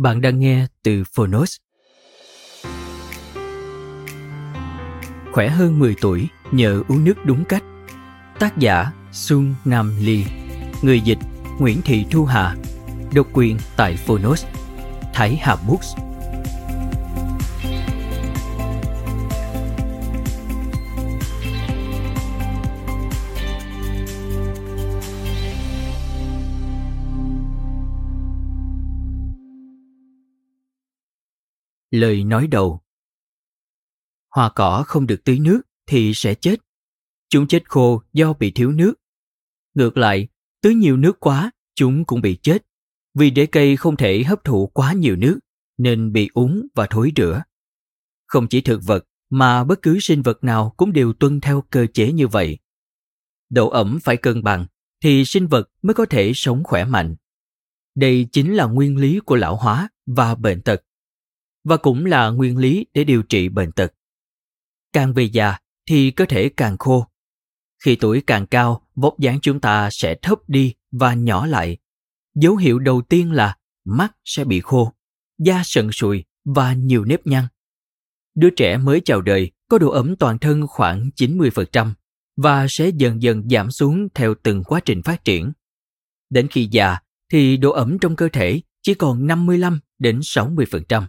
Bạn đang nghe từ Phonos. Khỏe hơn 10 tuổi, nhờ uống nước đúng cách. Tác giả Xuân Nam Ly. Người dịch Nguyễn Thị Thu Hà. Độc quyền tại Phonos. Thái Hà Books. Lời nói đầu Hoa cỏ không được tưới nước thì sẽ chết. Chúng chết khô do bị thiếu nước. Ngược lại, tưới nhiều nước quá, chúng cũng bị chết. Vì để cây không thể hấp thụ quá nhiều nước, nên bị úng và thối rữa. Không chỉ thực vật, mà bất cứ sinh vật nào cũng đều tuân theo cơ chế như vậy. Độ ẩm phải cân bằng, thì sinh vật mới có thể sống khỏe mạnh. Đây chính là nguyên lý của lão hóa và bệnh tật và cũng là nguyên lý để điều trị bệnh tật. Càng về già thì cơ thể càng khô. Khi tuổi càng cao, vóc dáng chúng ta sẽ thấp đi và nhỏ lại. Dấu hiệu đầu tiên là mắt sẽ bị khô, da sần sùi và nhiều nếp nhăn. Đứa trẻ mới chào đời có độ ẩm toàn thân khoảng 90% và sẽ dần dần giảm xuống theo từng quá trình phát triển. Đến khi già thì độ ẩm trong cơ thể chỉ còn 55 đến 60%.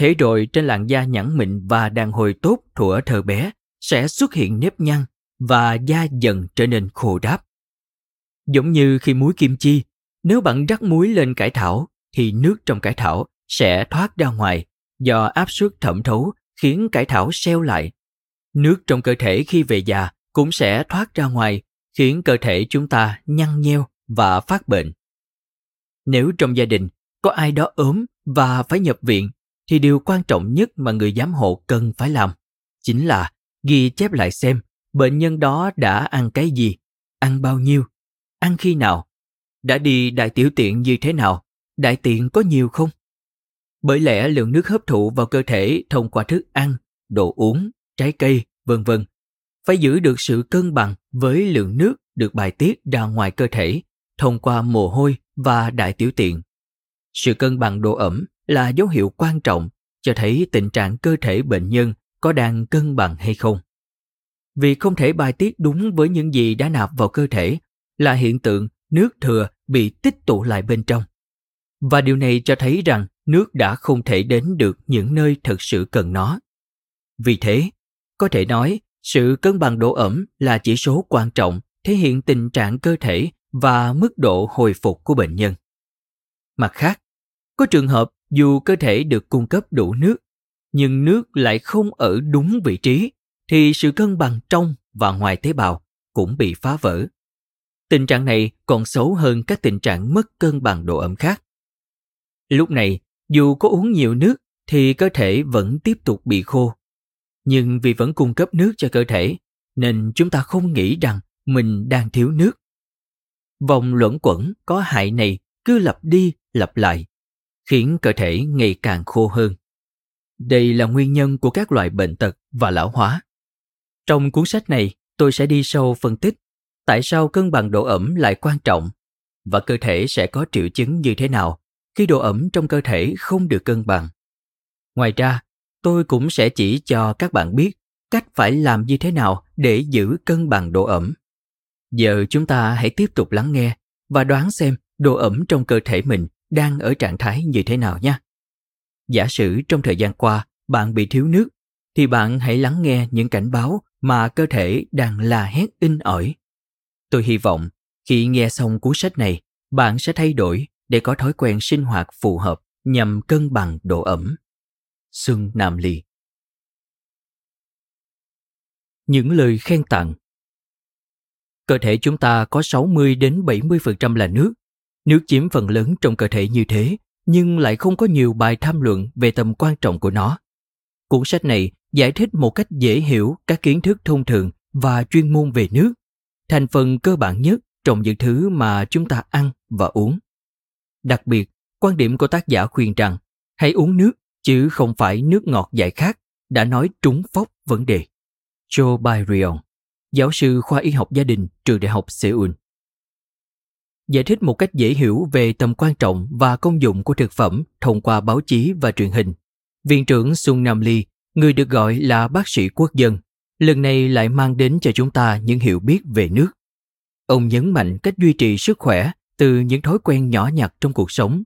Thế rồi trên làn da nhẵn mịn và đàn hồi tốt thuở thơ bé sẽ xuất hiện nếp nhăn và da dần trở nên khô đáp. Giống như khi muối kim chi, nếu bạn rắc muối lên cải thảo thì nước trong cải thảo sẽ thoát ra ngoài do áp suất thẩm thấu khiến cải thảo seo lại. Nước trong cơ thể khi về già cũng sẽ thoát ra ngoài khiến cơ thể chúng ta nhăn nheo và phát bệnh. Nếu trong gia đình có ai đó ốm và phải nhập viện thì điều quan trọng nhất mà người giám hộ cần phải làm chính là ghi chép lại xem bệnh nhân đó đã ăn cái gì, ăn bao nhiêu, ăn khi nào, đã đi đại tiểu tiện như thế nào, đại tiện có nhiều không? Bởi lẽ lượng nước hấp thụ vào cơ thể thông qua thức ăn, đồ uống, trái cây, vân vân phải giữ được sự cân bằng với lượng nước được bài tiết ra ngoài cơ thể thông qua mồ hôi và đại tiểu tiện. Sự cân bằng độ ẩm là dấu hiệu quan trọng cho thấy tình trạng cơ thể bệnh nhân có đang cân bằng hay không. Vì không thể bài tiết đúng với những gì đã nạp vào cơ thể là hiện tượng nước thừa bị tích tụ lại bên trong. Và điều này cho thấy rằng nước đã không thể đến được những nơi thực sự cần nó. Vì thế, có thể nói sự cân bằng độ ẩm là chỉ số quan trọng thể hiện tình trạng cơ thể và mức độ hồi phục của bệnh nhân. Mặt khác, có trường hợp dù cơ thể được cung cấp đủ nước, nhưng nước lại không ở đúng vị trí, thì sự cân bằng trong và ngoài tế bào cũng bị phá vỡ. Tình trạng này còn xấu hơn các tình trạng mất cân bằng độ ẩm khác. Lúc này, dù có uống nhiều nước thì cơ thể vẫn tiếp tục bị khô. Nhưng vì vẫn cung cấp nước cho cơ thể, nên chúng ta không nghĩ rằng mình đang thiếu nước. Vòng luẩn quẩn có hại này cứ lặp đi lặp lại khiến cơ thể ngày càng khô hơn. Đây là nguyên nhân của các loại bệnh tật và lão hóa. Trong cuốn sách này, tôi sẽ đi sâu phân tích tại sao cân bằng độ ẩm lại quan trọng và cơ thể sẽ có triệu chứng như thế nào khi độ ẩm trong cơ thể không được cân bằng. Ngoài ra, tôi cũng sẽ chỉ cho các bạn biết cách phải làm như thế nào để giữ cân bằng độ ẩm. Giờ chúng ta hãy tiếp tục lắng nghe và đoán xem độ ẩm trong cơ thể mình đang ở trạng thái như thế nào nhé. Giả sử trong thời gian qua bạn bị thiếu nước, thì bạn hãy lắng nghe những cảnh báo mà cơ thể đang la hét in ỏi. Tôi hy vọng khi nghe xong cuốn sách này, bạn sẽ thay đổi để có thói quen sinh hoạt phù hợp nhằm cân bằng độ ẩm. Xuân Nam Ly Những lời khen tặng Cơ thể chúng ta có 60 đến 70% là nước. Nước chiếm phần lớn trong cơ thể như thế, nhưng lại không có nhiều bài tham luận về tầm quan trọng của nó. Cuốn sách này giải thích một cách dễ hiểu các kiến thức thông thường và chuyên môn về nước, thành phần cơ bản nhất trong những thứ mà chúng ta ăn và uống. Đặc biệt, quan điểm của tác giả khuyên rằng hãy uống nước chứ không phải nước ngọt giải khát, đã nói trúng phóc vấn đề. Joe Byrion, giáo sư khoa y học gia đình trường đại học Seoul. Giải thích một cách dễ hiểu về tầm quan trọng và công dụng của thực phẩm thông qua báo chí và truyền hình. Viện trưởng Sun Nam Lee, người được gọi là bác sĩ quốc dân, lần này lại mang đến cho chúng ta những hiểu biết về nước. Ông nhấn mạnh cách duy trì sức khỏe từ những thói quen nhỏ nhặt trong cuộc sống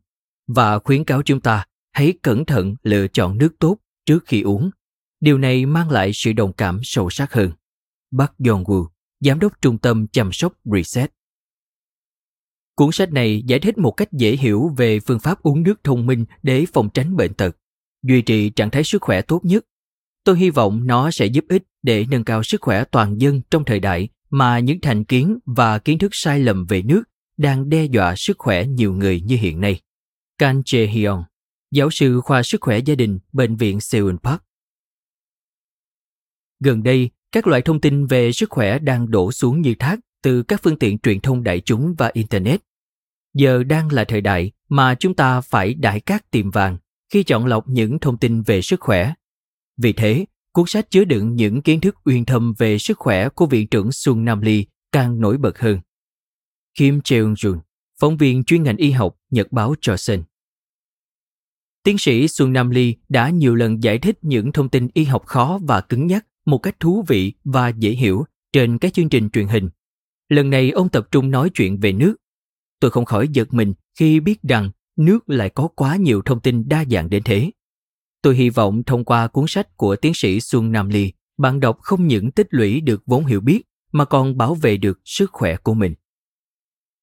và khuyến cáo chúng ta hãy cẩn thận lựa chọn nước tốt trước khi uống. Điều này mang lại sự đồng cảm sâu sắc hơn. Bác Yong-woo, giám đốc trung tâm chăm sóc Reset. Cuốn sách này giải thích một cách dễ hiểu về phương pháp uống nước thông minh để phòng tránh bệnh tật, duy trì trạng thái sức khỏe tốt nhất. Tôi hy vọng nó sẽ giúp ích để nâng cao sức khỏe toàn dân trong thời đại mà những thành kiến và kiến thức sai lầm về nước đang đe dọa sức khỏe nhiều người như hiện nay. Kan Jae Hyun, giáo sư khoa sức khỏe gia đình, bệnh viện Seoul Park. Gần đây, các loại thông tin về sức khỏe đang đổ xuống như thác từ các phương tiện truyền thông đại chúng và internet. Giờ đang là thời đại mà chúng ta phải đại cát tìm vàng khi chọn lọc những thông tin về sức khỏe. Vì thế, cuốn sách chứa đựng những kiến thức uyên thâm về sức khỏe của viện trưởng Xuân Nam Ly càng nổi bật hơn. Kim Cheung-jun, phóng viên chuyên ngành y học, Nhật báo Johnson. Tiến sĩ Xuân Nam Ly đã nhiều lần giải thích những thông tin y học khó và cứng nhắc một cách thú vị và dễ hiểu trên các chương trình truyền hình. Lần này ông tập trung nói chuyện về nước. Tôi không khỏi giật mình khi biết rằng nước lại có quá nhiều thông tin đa dạng đến thế. Tôi hy vọng thông qua cuốn sách của tiến sĩ Xuân Nam Ly, bạn đọc không những tích lũy được vốn hiểu biết mà còn bảo vệ được sức khỏe của mình.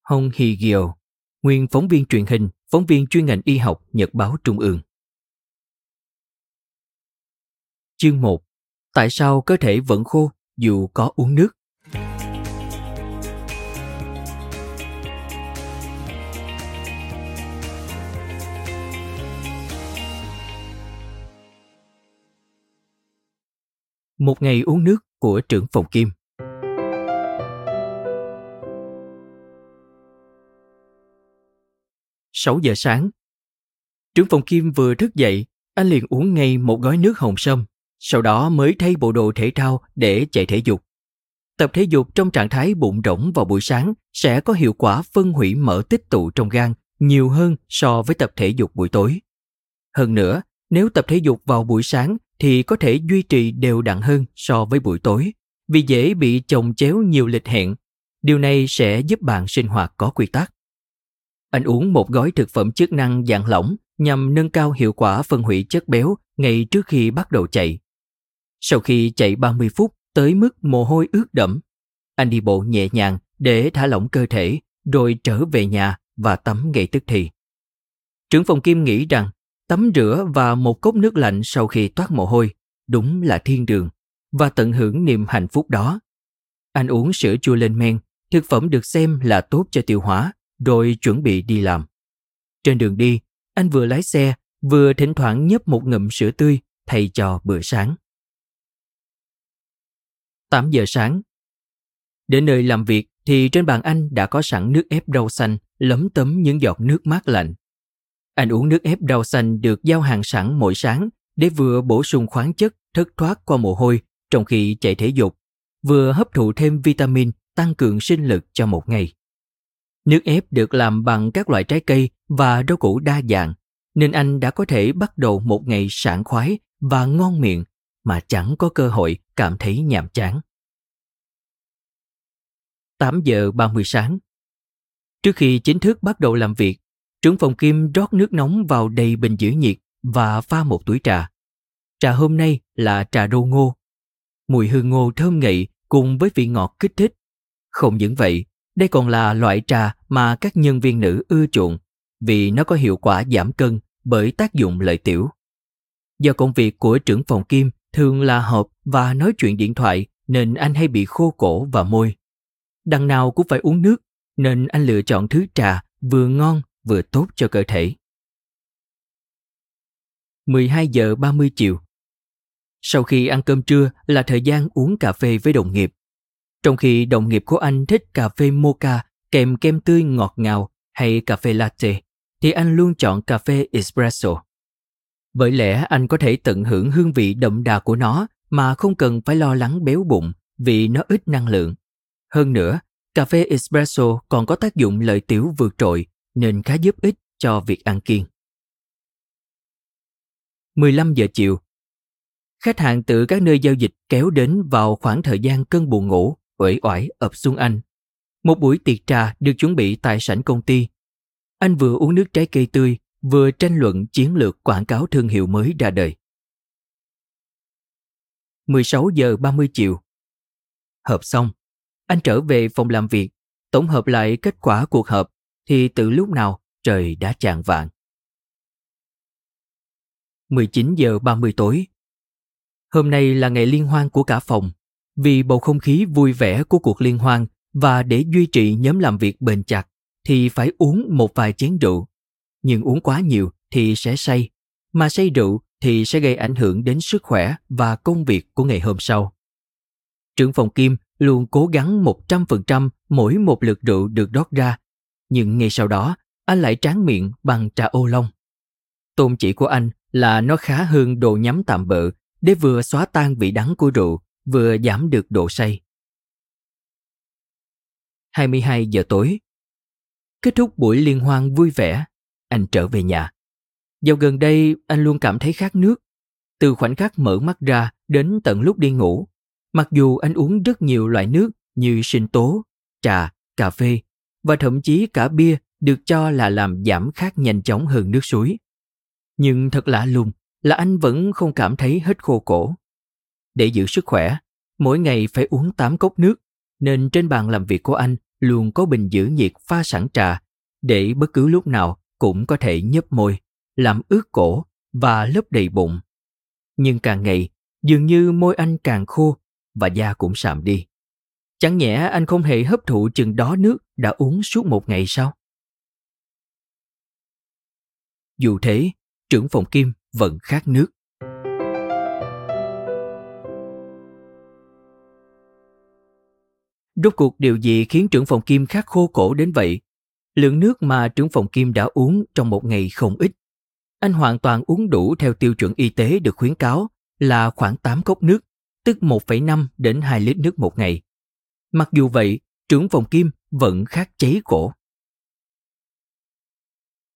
Hong Hee Gyo, nguyên phóng viên truyền hình, phóng viên chuyên ngành y học Nhật báo Trung ương. Chương 1. Tại sao cơ thể vẫn khô dù có uống nước? Một ngày uống nước của trưởng phòng Kim. Sáu giờ sáng. Trưởng phòng Kim vừa thức dậy, anh liền uống ngay một gói nước hồng sâm, sau đó mới thay bộ đồ thể thao để chạy thể dục. Tập thể dục trong trạng thái bụng rỗng vào buổi sáng sẽ có hiệu quả phân hủy mỡ tích tụ trong gan nhiều hơn so với tập thể dục buổi tối. Hơn nữa, nếu tập thể dục vào buổi sáng thì có thể duy trì đều đặn hơn so với buổi tối vì dễ bị chồng chéo nhiều lịch hẹn. Điều này sẽ giúp bạn sinh hoạt có quy tắc. Anh uống một gói thực phẩm chức năng dạng lỏng nhằm nâng cao hiệu quả phân hủy chất béo ngay trước khi bắt đầu chạy. Sau khi chạy 30 phút tới mức mồ hôi ướt đẫm, anh đi bộ nhẹ nhàng để thả lỏng cơ thể rồi trở về nhà và tắm ngay tức thì. Trưởng phòng Kim nghĩ rằng tắm rửa và một cốc nước lạnh sau khi toát mồ hôi đúng là thiên đường và tận hưởng niềm hạnh phúc đó. Anh uống sữa chua lên men, thực phẩm được xem là tốt cho tiêu hóa, rồi chuẩn bị đi làm. Trên đường đi, anh vừa lái xe, vừa thỉnh thoảng nhấp một ngụm sữa tươi thay cho bữa sáng. 8 giờ sáng. Đến nơi làm việc thì trên bàn anh đã có sẵn nước ép rau xanh lấm tấm những giọt nước mát lạnh. Anh uống nước ép rau xanh được giao hàng sẵn mỗi sáng để vừa bổ sung khoáng chất thất thoát qua mồ hôi trong khi chạy thể dục, vừa hấp thụ thêm vitamin tăng cường sinh lực cho một ngày. Nước ép được làm bằng các loại trái cây và rau củ đa dạng, nên anh đã có thể bắt đầu một ngày sảng khoái và ngon miệng mà chẳng có cơ hội cảm thấy nhàm chán. 8 giờ 30 sáng. Trước khi chính thức bắt đầu làm việc, trưởng phòng Kim rót nước nóng vào đầy bình giữ nhiệt và pha một túi trà. Trà hôm nay là trà đô ngô. Mùi hương ngô thơm ngậy cùng với vị ngọt kích thích. Không những vậy, đây còn là loại trà mà các nhân viên nữ ưa chuộng vì nó có hiệu quả giảm cân bởi tác dụng lợi tiểu. Do công việc của trưởng phòng Kim thường là họp và nói chuyện điện thoại nên anh hay bị khô cổ và môi. Đằng nào cũng phải uống nước nên anh lựa chọn thứ trà vừa ngon vừa tốt cho cơ thể. 12 giờ 30 chiều Sau khi ăn cơm trưa là thời gian uống cà phê với đồng nghiệp. Trong khi đồng nghiệp của anh thích cà phê mocha kèm kem tươi ngọt ngào hay cà phê latte, thì anh luôn chọn cà phê espresso. Bởi lẽ anh có thể tận hưởng hương vị đậm đà của nó mà không cần phải lo lắng béo bụng vì nó ít năng lượng. Hơn nữa, cà phê espresso còn có tác dụng lợi tiểu vượt trội nên khá giúp ích cho việc ăn kiêng. 15 giờ chiều Khách hàng từ các nơi giao dịch kéo đến vào khoảng thời gian cơn buồn ngủ, uể oải ập xuống anh. Một buổi tiệc trà được chuẩn bị tại sảnh công ty. Anh vừa uống nước trái cây tươi, vừa tranh luận chiến lược quảng cáo thương hiệu mới ra đời. 16 giờ 30 chiều. Họp xong, anh trở về phòng làm việc, tổng hợp lại kết quả cuộc họp thì từ lúc nào trời đã chạng vạng. 19 giờ 30 tối. Hôm nay là ngày liên hoan của cả phòng. Vì bầu không khí vui vẻ của cuộc liên hoan và để duy trì nhóm làm việc bền chặt thì phải uống một vài chén rượu. Nhưng uống quá nhiều thì sẽ say, mà say rượu thì sẽ gây ảnh hưởng đến sức khỏe và công việc của ngày hôm sau. Trưởng phòng Kim luôn cố gắng 100% mỗi một lượt rượu được rót ra, nhưng ngay sau đó anh lại tráng miệng bằng trà ô long. Tôn chỉ của anh là nó khá hơn đồ nhắm tạm bợ để vừa xóa tan vị đắng của rượu, vừa giảm được độ say. 22 giờ tối Kết thúc buổi liên hoan vui vẻ, anh trở về nhà. Dạo gần đây anh luôn cảm thấy khát nước. Từ khoảnh khắc mở mắt ra đến tận lúc đi ngủ, mặc dù anh uống rất nhiều loại nước như sinh tố, trà, cà phê và thậm chí cả bia được cho là làm giảm khát nhanh chóng hơn nước suối. Nhưng thật lạ lùng là anh vẫn không cảm thấy hết khô cổ. Để giữ sức khỏe, mỗi ngày phải uống 8 cốc nước, nên trên bàn làm việc của anh luôn có bình giữ nhiệt pha sẵn trà để bất cứ lúc nào cũng có thể nhấp môi, làm ướt cổ và lấp đầy bụng. Nhưng càng ngày, dường như môi anh càng khô và da cũng sạm đi. Chẳng nhẽ anh không hề hấp thụ chừng đó nước đã uống suốt một ngày sao? Dù thế, trưởng phòng Kim vẫn khát nước. Rốt cuộc điều gì khiến trưởng phòng Kim khát khô cổ đến vậy? Lượng nước mà trưởng phòng Kim đã uống trong một ngày không ít. Anh hoàn toàn uống đủ theo tiêu chuẩn y tế được khuyến cáo là khoảng 8 cốc nước, tức 1,5 đến 2 lít nước một ngày. Mặc dù vậy, trưởng phòng Kim vẫn khát cháy cổ.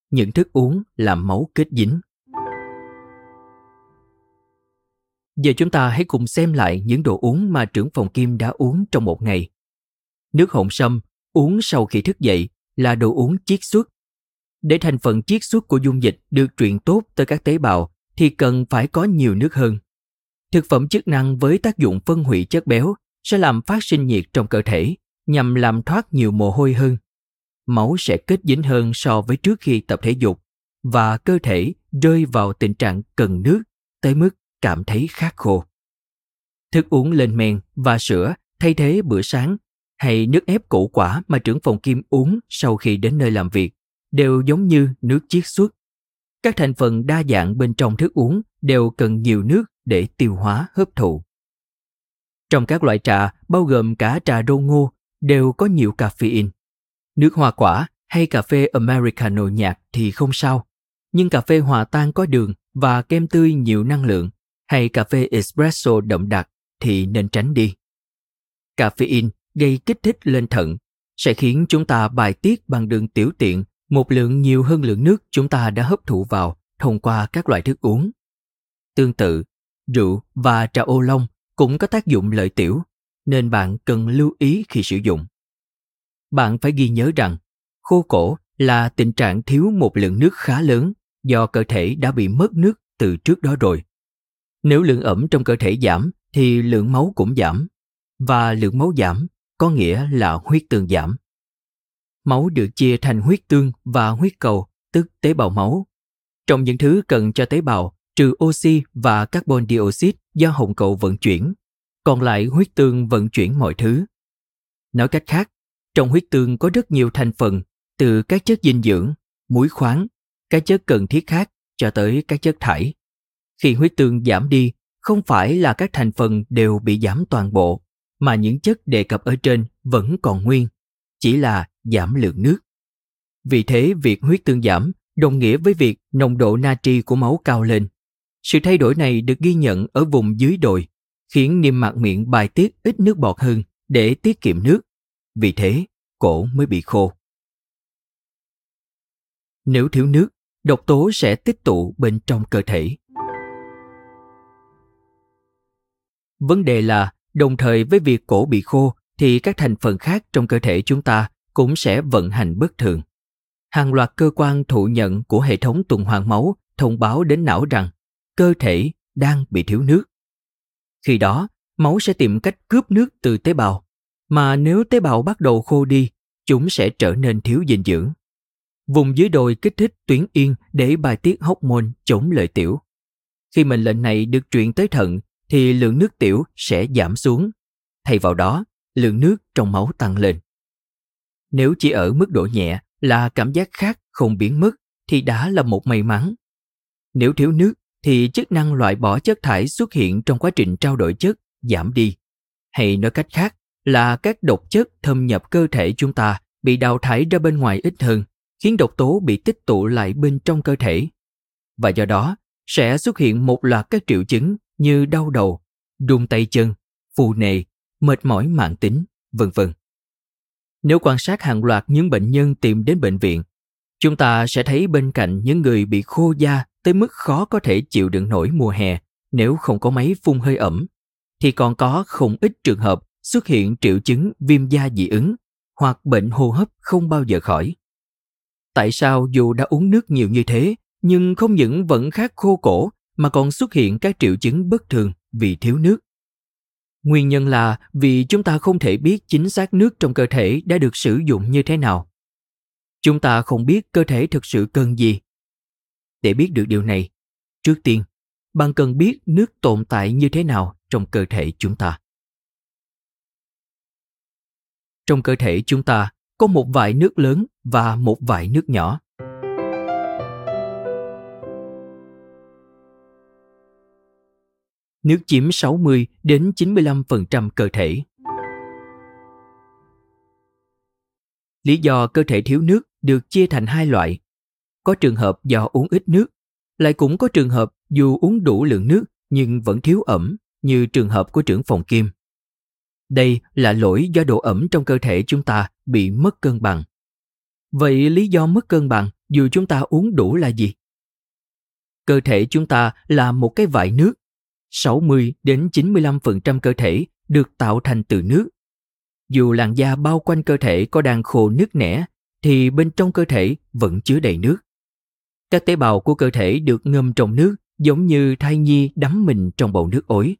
Những thức uống làm máu kết dính. Giờ chúng ta hãy cùng xem lại những đồ uống mà trưởng phòng Kim đã uống trong một ngày. Nước hồng sâm uống sau khi thức dậy là đồ uống chiết xuất. Để thành phần chiết xuất của dung dịch được truyền tốt tới các tế bào thì cần phải có nhiều nước hơn. Thực phẩm chức năng với tác dụng phân hủy chất béo sẽ làm phát sinh nhiệt trong cơ thể, nhằm làm thoát nhiều mồ hôi hơn. Máu sẽ kết dính hơn so với trước khi tập thể dục, và cơ thể rơi vào tình trạng cần nước, tới mức cảm thấy khát khô. Thức uống lên men và sữa thay thế bữa sáng hay nước ép củ quả mà trưởng phòng Kim uống sau khi đến nơi làm việc đều giống như nước chiết xuất. Các thành phần đa dạng bên trong thức uống đều cần nhiều nước để tiêu hóa, hấp thụ. Trong các loại trà, bao gồm cả trà đô ngô, đều có nhiều caffeine. Nước hoa quả hay cà phê Americano nhạt thì không sao, nhưng cà phê hòa tan có đường và kem tươi nhiều năng lượng hay cà phê espresso đậm đặc thì nên tránh đi. Caffeine gây kích thích lên thận sẽ khiến chúng ta bài tiết bằng đường tiểu tiện một lượng nhiều hơn lượng nước chúng ta đã hấp thụ vào thông qua các loại thức uống. Tương tự, rượu và trà ô long cũng có tác dụng lợi tiểu, nên bạn cần lưu ý khi sử dụng. bạn phải ghi nhớ rằng khô cổ là tình trạng thiếu một lượng nước khá lớn do cơ thể đã bị mất nước từ trước đó rồi. Nếu lượng ẩm trong cơ thể giảm thì lượng máu cũng giảm và lượng máu giảm có nghĩa là huyết tương giảm. Máu được chia thành huyết tương và huyết cầu, tức tế bào máu. Trong những thứ cần cho tế bào, trừ oxy và carbon dioxide do hồng cầu vận chuyển, còn lại huyết tương vận chuyển mọi thứ. Nói cách khác, trong huyết tương có rất nhiều thành phần, từ các chất dinh dưỡng, muối khoáng, các chất cần thiết khác cho tới các chất thải. Khi huyết tương giảm đi, không phải là các thành phần đều bị giảm toàn bộ, mà những chất đề cập ở trên vẫn còn nguyên, chỉ là giảm lượng nước. Vì thế, việc huyết tương giảm đồng nghĩa với việc nồng độ natri của máu cao lên. Sự thay đổi này được ghi nhận ở vùng dưới đồi, khiến niêm mạc miệng bài tiết ít nước bọt hơn để tiết kiệm nước. Vì thế, cổ mới bị khô. Nếu thiếu nước, độc tố sẽ tích tụ bên trong cơ thể. Vấn đề là đồng thời với việc cổ bị khô thì các thành phần khác trong cơ thể chúng ta cũng sẽ vận hành bất thường. Hàng loạt cơ quan thụ nhận của hệ thống tuần hoàn máu thông báo đến não rằng cơ thể đang bị thiếu nước. Khi đó, máu sẽ tìm cách cướp nước từ tế bào, mà nếu tế bào bắt đầu khô đi, chúng sẽ trở nên thiếu dinh dưỡng. Vùng dưới đồi kích thích tuyến yên để bài tiết hormone chống lợi tiểu. Khi mệnh lệnh này được truyền tới thận thì lượng nước tiểu sẽ giảm xuống. Thay vào đó, lượng nước trong máu tăng lên. Nếu chỉ ở mức độ nhẹ là cảm giác khác không biến mất thì đã là một may mắn. Nếu thiếu nước thì chức năng loại bỏ chất thải xuất hiện trong quá trình trao đổi chất giảm đi. Hay nói cách khác là các độc chất thâm nhập cơ thể chúng ta bị đào thải ra bên ngoài ít hơn, khiến độc tố bị tích tụ lại bên trong cơ thể. Và do đó, sẽ xuất hiện một loạt các triệu chứng như đau đầu, run tay chân, phù nề, mệt mỏi mãn tính, vân vân. Nếu quan sát hàng loạt những bệnh nhân tìm đến bệnh viện, chúng ta sẽ thấy bên cạnh những người bị khô da tới mức khó có thể chịu đựng nổi mùa hè nếu không có máy phun hơi ẩm, thì còn có không ít trường hợp xuất hiện triệu chứng viêm da dị ứng hoặc bệnh hô hấp không bao giờ khỏi. Tại sao dù đã uống nước nhiều như thế, nhưng không những vẫn khát khô cổ mà còn xuất hiện các triệu chứng bất thường vì thiếu nước? Nguyên nhân là vì chúng ta không thể biết chính xác nước trong cơ thể đã được sử dụng như thế nào. Chúng ta không biết cơ thể thực sự cần gì. Để biết được điều này, trước tiên, bạn cần biết nước tồn tại như thế nào trong cơ thể chúng ta. Trong cơ thể chúng ta có một vài nước lớn và một vài nước nhỏ. Nước chiếm 60 đến 95% cơ thể. Lý do cơ thể thiếu nước được chia thành hai loại. Có trường hợp do uống ít nước, lại cũng có trường hợp dù uống đủ lượng nước nhưng vẫn thiếu ẩm như trường hợp của trưởng phòng Kim. Đây là lỗi do độ ẩm trong cơ thể chúng ta bị mất cân bằng. Vậy lý do mất cân bằng dù chúng ta uống đủ là gì? Cơ thể chúng ta là một cái vại nước. 60 đến 95% cơ thể được tạo thành từ nước. Dù làn da bao quanh cơ thể có đang khô nước nẻ thì bên trong cơ thể vẫn chứa đầy nước. Các tế bào của cơ thể được ngâm trong nước giống như thai nhi đắm mình trong bầu nước ối.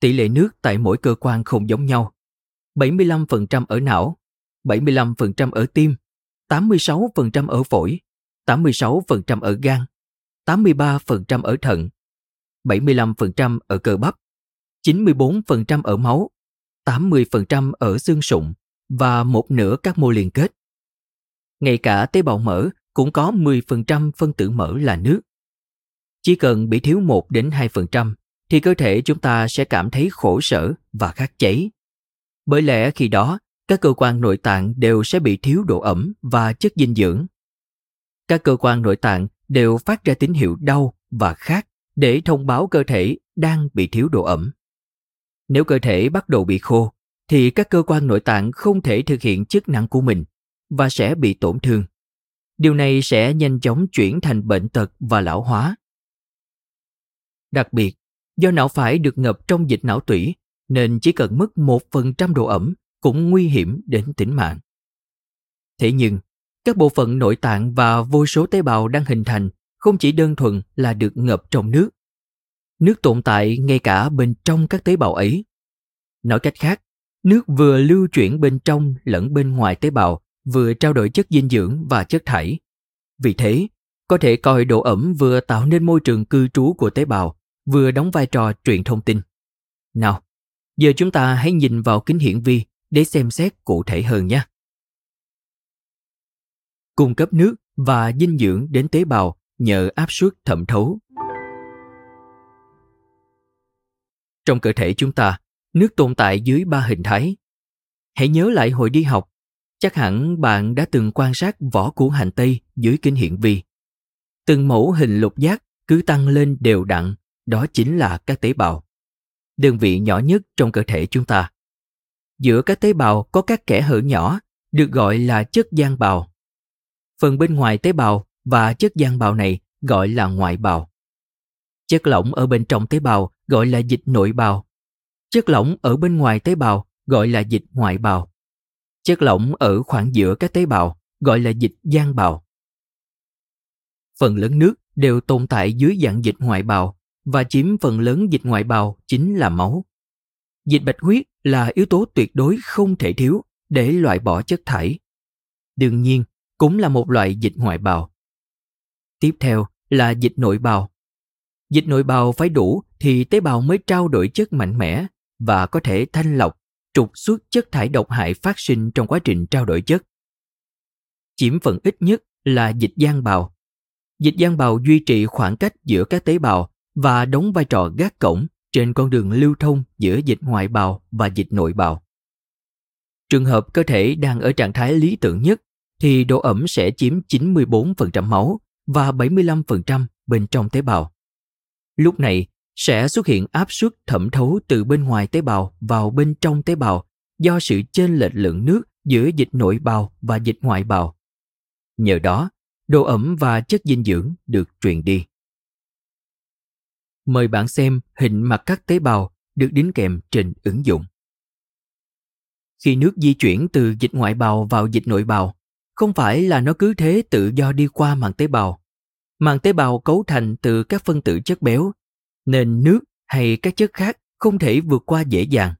Tỷ lệ nước tại mỗi cơ quan không giống nhau. 75% ở não, 75% ở tim, 86% ở phổi, 86% ở gan, 83% ở thận, 75% ở cơ bắp, 94% ở máu, 80% ở xương sụn và một nửa các mô liên kết. Ngay cả tế bào mỡ cũng có 10% phân tử mỡ là nước. Chỉ cần bị thiếu 1 đến 2% thì cơ thể chúng ta sẽ cảm thấy khổ sở và khát cháy. Bởi lẽ khi đó, các cơ quan nội tạng đều sẽ bị thiếu độ ẩm và chất dinh dưỡng. Các cơ quan nội tạng đều phát ra tín hiệu đau và khát để thông báo cơ thể đang bị thiếu độ ẩm. Nếu cơ thể bắt đầu bị khô, thì các cơ quan nội tạng không thể thực hiện chức năng của mình và sẽ bị tổn thương. Điều này sẽ nhanh chóng chuyển thành bệnh tật và lão hóa. Đặc biệt, Do não phải được ngập trong dịch não tủy, nên chỉ cần mất 1% độ ẩm cũng nguy hiểm đến tính mạng. Thế nhưng, các bộ phận nội tạng và vô số tế bào đang hình thành không chỉ đơn thuần là được ngập trong nước. Nước tồn tại ngay cả bên trong các tế bào ấy. Nói cách khác, nước vừa lưu chuyển bên trong lẫn bên ngoài tế bào, vừa trao đổi chất dinh dưỡng và chất thải. Vì thế, có thể coi độ ẩm vừa tạo nên môi trường cư trú của tế bào, vừa đóng vai trò truyền thông tin. Nào, giờ chúng ta hãy nhìn vào kính hiển vi để xem xét cụ thể hơn nhé. Cung cấp nước và dinh dưỡng đến tế bào nhờ áp suất thẩm thấu. Trong cơ thể chúng ta, nước tồn tại dưới ba hình thái. Hãy nhớ lại hồi đi học, chắc hẳn bạn đã từng quan sát vỏ của hành tây dưới kính hiển vi. Từng mẫu hình lục giác cứ tăng lên đều đặn, đó chính là các tế bào. Đơn vị nhỏ nhất trong cơ thể chúng ta. Giữa các tế bào có các kẽ hở nhỏ, được gọi là chất gian bào. Phần bên ngoài tế bào và chất gian bào này gọi là ngoại bào. Chất lỏng ở bên trong tế bào gọi là dịch nội bào. Chất lỏng ở bên ngoài tế bào gọi là dịch ngoại bào. Chất lỏng ở khoảng giữa các tế bào gọi là dịch gian bào. Phần lớn nước đều tồn tại dưới dạng dịch ngoại bào và chiếm phần lớn dịch ngoại bào chính là máu. Dịch bạch huyết là yếu tố tuyệt đối không thể thiếu để loại bỏ chất thải. Đương nhiên, cũng là một loại dịch ngoại bào. Tiếp theo là dịch nội bào. Dịch nội bào phải đủ thì tế bào mới trao đổi chất mạnh mẽ và có thể thanh lọc, trục xuất chất thải độc hại phát sinh trong quá trình trao đổi chất. Chiếm phần ít nhất là dịch gian bào. Dịch gian bào duy trì khoảng cách giữa các tế bào và đóng vai trò gác cổng trên con đường lưu thông giữa dịch ngoại bào và dịch nội bào. Trường hợp cơ thể đang ở trạng thái lý tưởng nhất thì độ ẩm sẽ chiếm 94% máu và 75% bên trong tế bào. Lúc này sẽ xuất hiện áp suất thẩm thấu từ bên ngoài tế bào vào bên trong tế bào do sự chênh lệch lượng nước giữa dịch nội bào và dịch ngoại bào. Nhờ đó, độ ẩm và chất dinh dưỡng được truyền đi. Mời bạn xem hình mặt các tế bào được đính kèm trên ứng dụng. Khi nước di chuyển từ dịch ngoại bào vào dịch nội bào, không phải là nó cứ thế tự do đi qua màng tế bào. Màng tế bào cấu thành từ các phân tử chất béo, nên nước hay các chất khác không thể vượt qua dễ dàng.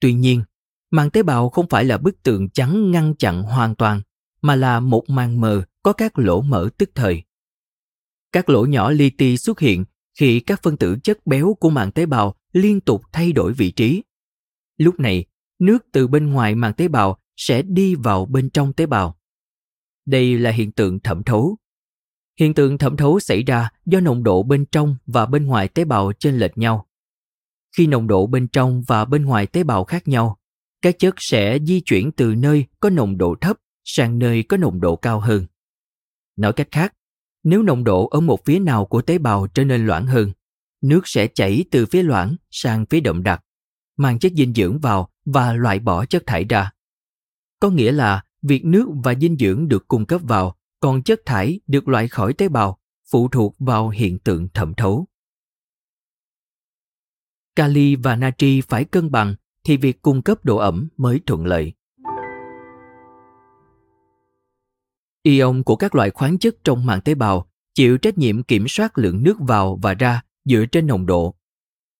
Tuy nhiên, màng tế bào không phải là bức tường trắng ngăn chặn hoàn toàn, mà là một màng mờ có các lỗ mở tức thời. Các lỗ nhỏ li ti xuất hiện khi các phân tử chất béo của màng tế bào liên tục thay đổi vị trí. Lúc này, nước từ bên ngoài màng tế bào sẽ đi vào bên trong tế bào. Đây là hiện tượng thẩm thấu. Hiện tượng thẩm thấu xảy ra do nồng độ bên trong và bên ngoài tế bào chênh lệch nhau. Khi nồng độ bên trong và bên ngoài tế bào khác nhau, các chất sẽ di chuyển từ nơi có nồng độ thấp sang nơi có nồng độ cao hơn. Nói cách khác, nếu nồng độ ở một phía nào của tế bào trở nên loãng hơn, nước sẽ chảy từ phía loãng sang phía đậm đặc, mang chất dinh dưỡng vào và loại bỏ chất thải ra. Có nghĩa là việc nước và dinh dưỡng được cung cấp vào, còn chất thải được loại khỏi tế bào phụ thuộc vào hiện tượng thẩm thấu. Kali và natri phải cân bằng thì việc cung cấp độ ẩm mới thuận lợi. Ion của các loại khoáng chất trong màng tế bào chịu trách nhiệm kiểm soát lượng nước vào và ra dựa trên nồng độ.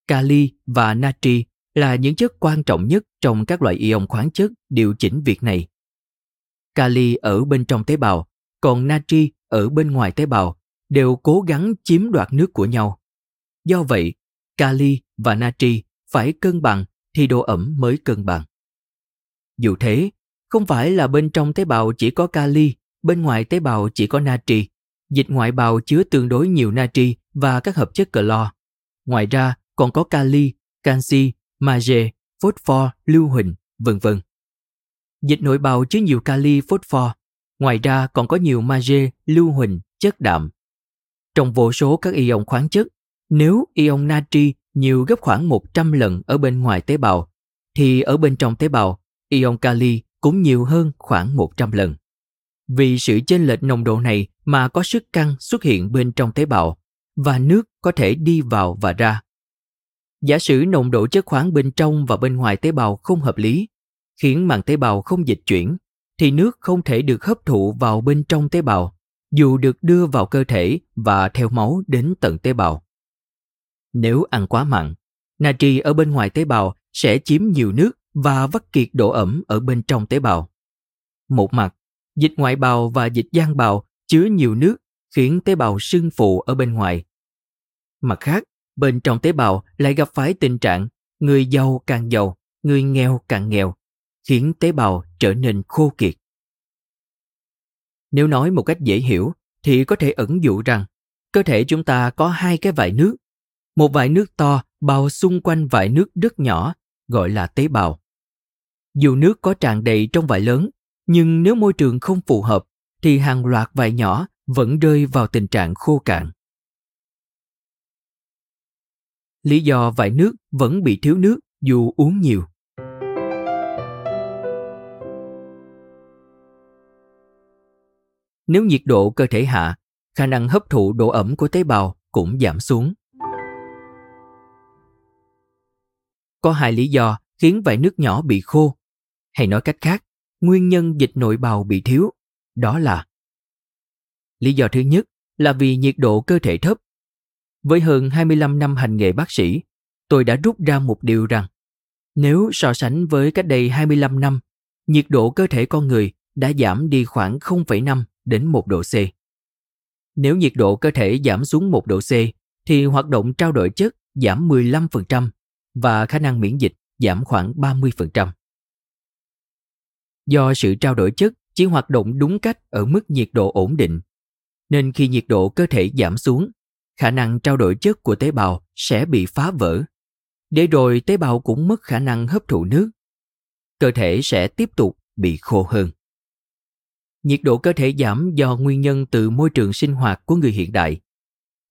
Kali và natri là những chất quan trọng nhất trong các loại ion khoáng chất điều chỉnh việc này. Kali ở bên trong tế bào, còn natri ở bên ngoài tế bào đều cố gắng chiếm đoạt nước của nhau. Do vậy, kali và natri phải cân bằng thì độ ẩm mới cân bằng. Dù thế, không phải là bên trong tế bào chỉ có kali, bên ngoài tế bào chỉ có natri. Dịch ngoại bào chứa tương đối nhiều natri và các hợp chất clo. Ngoài ra, còn có kali, canxi, magie, phosphor, lưu huỳnh, vân vân. Dịch nội bào chứa nhiều kali phosphor, ngoài ra còn có nhiều magie, lưu huỳnh, chất đạm. Trong vô số các ion khoáng chất, nếu ion natri nhiều gấp khoảng 100 lần ở bên ngoài tế bào, thì ở bên trong tế bào, ion kali cũng nhiều hơn khoảng 100 lần. Vì sự chênh lệch nồng độ này mà có sức căng xuất hiện bên trong tế bào và nước có thể đi vào và ra. Giả sử nồng độ chất khoáng bên trong và bên ngoài tế bào không hợp lý, khiến màng tế bào không dịch chuyển, thì nước không thể được hấp thụ vào bên trong tế bào, dù được đưa vào cơ thể và theo máu đến tận tế bào. Nếu ăn quá mặn, natri ở bên ngoài tế bào sẽ chiếm nhiều nước và vắt kiệt độ ẩm ở bên trong tế bào. Một mặt, dịch ngoại bào và dịch giang bào chứa nhiều nước khiến tế bào sưng phù ở bên ngoài. Mặt khác, bên trong tế bào lại gặp phải tình trạng người giàu càng giàu, người nghèo càng nghèo, khiến tế bào trở nên khô kiệt. Nếu nói một cách dễ hiểu thì có thể ẩn dụ rằng cơ thể chúng ta có hai cái vải nước. Một vải nước to bao xung quanh vải nước rất nhỏ gọi là tế bào. Dù nước có tràn đầy trong vải lớn, nhưng nếu môi trường không phù hợp thì hàng loạt vải nhỏ vẫn rơi vào tình trạng khô cạn. Lý do vải nước vẫn bị thiếu nước dù uống nhiều. Nếu nhiệt độ cơ thể hạ, khả năng hấp thụ độ ẩm của tế bào cũng giảm xuống. Có hai lý do khiến vải nước nhỏ bị khô, hay nói cách khác, nguyên nhân dịch nội bào bị thiếu, đó là Lý do thứ nhất là vì nhiệt độ cơ thể thấp. Với hơn 25 năm hành nghề bác sĩ, tôi đã rút ra một điều rằng nếu so sánh với cách đây 25 năm, nhiệt độ cơ thể con người đã giảm đi khoảng 0,5 đến 1 độ C. Nếu nhiệt độ cơ thể giảm xuống 1 độ C, thì hoạt động trao đổi chất giảm 15% và khả năng miễn dịch giảm khoảng 30%. Do sự trao đổi chất chỉ hoạt động đúng cách ở mức nhiệt độ ổn định, nên khi nhiệt độ cơ thể giảm xuống, khả năng trao đổi chất của tế bào sẽ bị phá vỡ. Để rồi tế bào cũng mất khả năng hấp thụ nước. Cơ thể sẽ tiếp tục bị khô hơn. Nhiệt độ cơ thể giảm do nguyên nhân từ môi trường sinh hoạt của người hiện đại.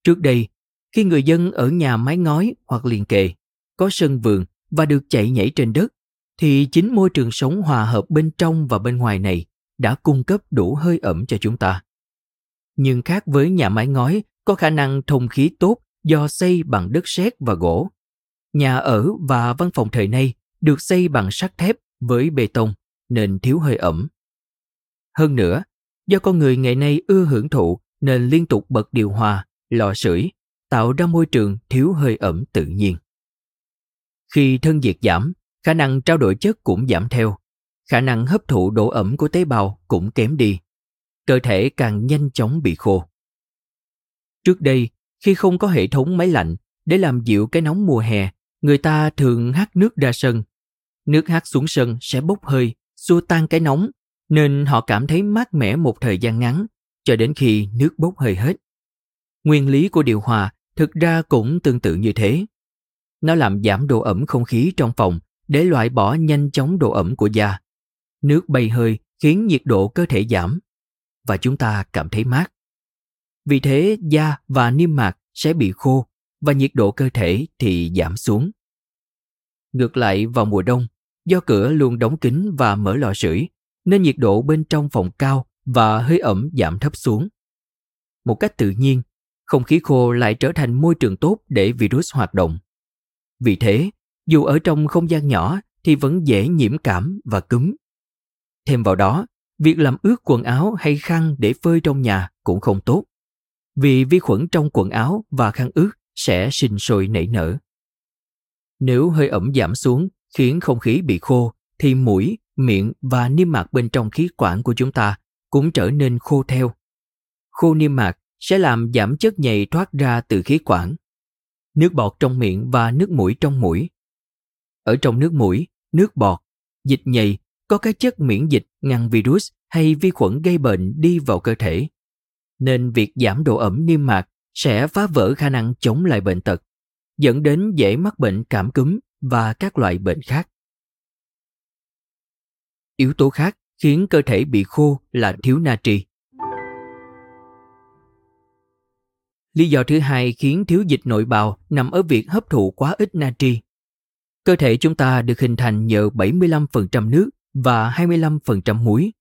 Trước đây, khi người dân ở nhà mái ngói hoặc liền kề, có sân vườn và được chạy nhảy trên đất, thì chính môi trường sống hòa hợp bên trong và bên ngoài này đã cung cấp đủ hơi ẩm cho chúng ta. Nhưng khác với nhà mái ngói có khả năng thông khí tốt do xây bằng đất sét và gỗ. Nhà ở và văn phòng thời nay được xây bằng sắt thép với bê tông nên thiếu hơi ẩm. Hơn nữa, do con người ngày nay ưa hưởng thụ nên liên tục bật điều hòa, lò sưởi, tạo ra môi trường thiếu hơi ẩm tự nhiên. Khi thân nhiệt giảm, khả năng trao đổi chất cũng giảm theo, khả năng hấp thụ độ ẩm của tế bào cũng kém đi. Cơ thể càng nhanh chóng bị khô. Trước đây, khi không có hệ thống máy lạnh để làm dịu cái nóng mùa hè, người ta thường hắt nước ra sân. Nước hắt xuống sân sẽ bốc hơi, xua tan cái nóng, nên họ cảm thấy mát mẻ một thời gian ngắn, cho đến khi nước bốc hơi hết. Nguyên lý của điều hòa thực ra cũng tương tự như thế. Nó làm giảm độ ẩm không khí trong phòng để loại bỏ nhanh chóng độ ẩm của da. Nước bay hơi khiến nhiệt độ cơ thể giảm và chúng ta cảm thấy mát. Vì thế da và niêm mạc sẽ bị khô và nhiệt độ cơ thể thì giảm xuống. Ngược lại vào mùa đông, do cửa luôn đóng kín và mở lò sưởi, nên nhiệt độ bên trong phòng cao và hơi ẩm giảm thấp xuống. Một cách tự nhiên, không khí khô lại trở thành môi trường tốt để virus hoạt động. Vì thế, dù ở trong không gian nhỏ thì vẫn dễ nhiễm cảm và cúm. Thêm vào đó, việc làm ướt quần áo hay khăn để phơi trong nhà cũng không tốt, vì vi khuẩn trong quần áo và khăn ướt sẽ sinh sôi nảy nở. Nếu hơi ẩm giảm xuống khiến không khí bị khô thì mũi, miệng và niêm mạc bên trong khí quản của chúng ta cũng trở nên khô theo. Khô niêm mạc sẽ làm giảm chất nhầy thoát ra từ khí quản. Nước bọt trong miệng và nước mũi trong mũi. Ở trong nước mũi, nước bọt, dịch nhầy có các chất miễn dịch ngăn virus hay vi khuẩn gây bệnh đi vào cơ thể. Nên việc giảm độ ẩm niêm mạc sẽ phá vỡ khả năng chống lại bệnh tật, dẫn đến dễ mắc bệnh cảm cúm và các loại bệnh khác. Yếu tố khác khiến cơ thể bị khô là thiếu natri. Lý do thứ hai khiến thiếu dịch nội bào nằm ở việc hấp thụ quá ít natri. Cơ thể chúng ta được hình thành nhờ 75% nước và 25% muối.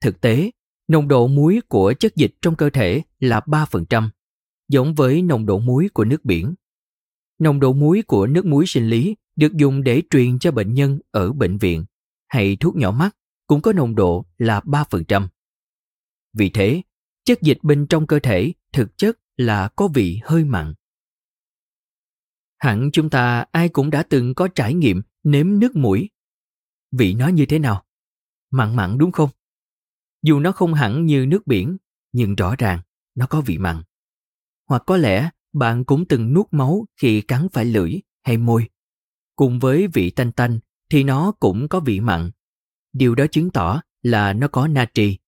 Thực tế, nồng độ muối của chất dịch trong cơ thể là 3%, giống với nồng độ muối của nước biển. Nồng độ muối của nước muối sinh lý được dùng để truyền cho bệnh nhân ở bệnh viện hay thuốc nhỏ mắt cũng có nồng độ là 3%. Vì thế, chất dịch bên trong cơ thể thực chất là có vị hơi mặn. Hẳn chúng ta ai cũng đã từng có trải nghiệm nếm nước mũi. Vị nó như thế nào? Mặn mặn đúng không? Dù nó không hẳn như nước biển, nhưng rõ ràng nó có vị mặn. Hoặc có lẽ bạn cũng từng nuốt máu khi cắn phải lưỡi hay môi. Cùng với vị tanh tanh thì nó cũng có vị mặn. Điều đó chứng tỏ là nó có natri.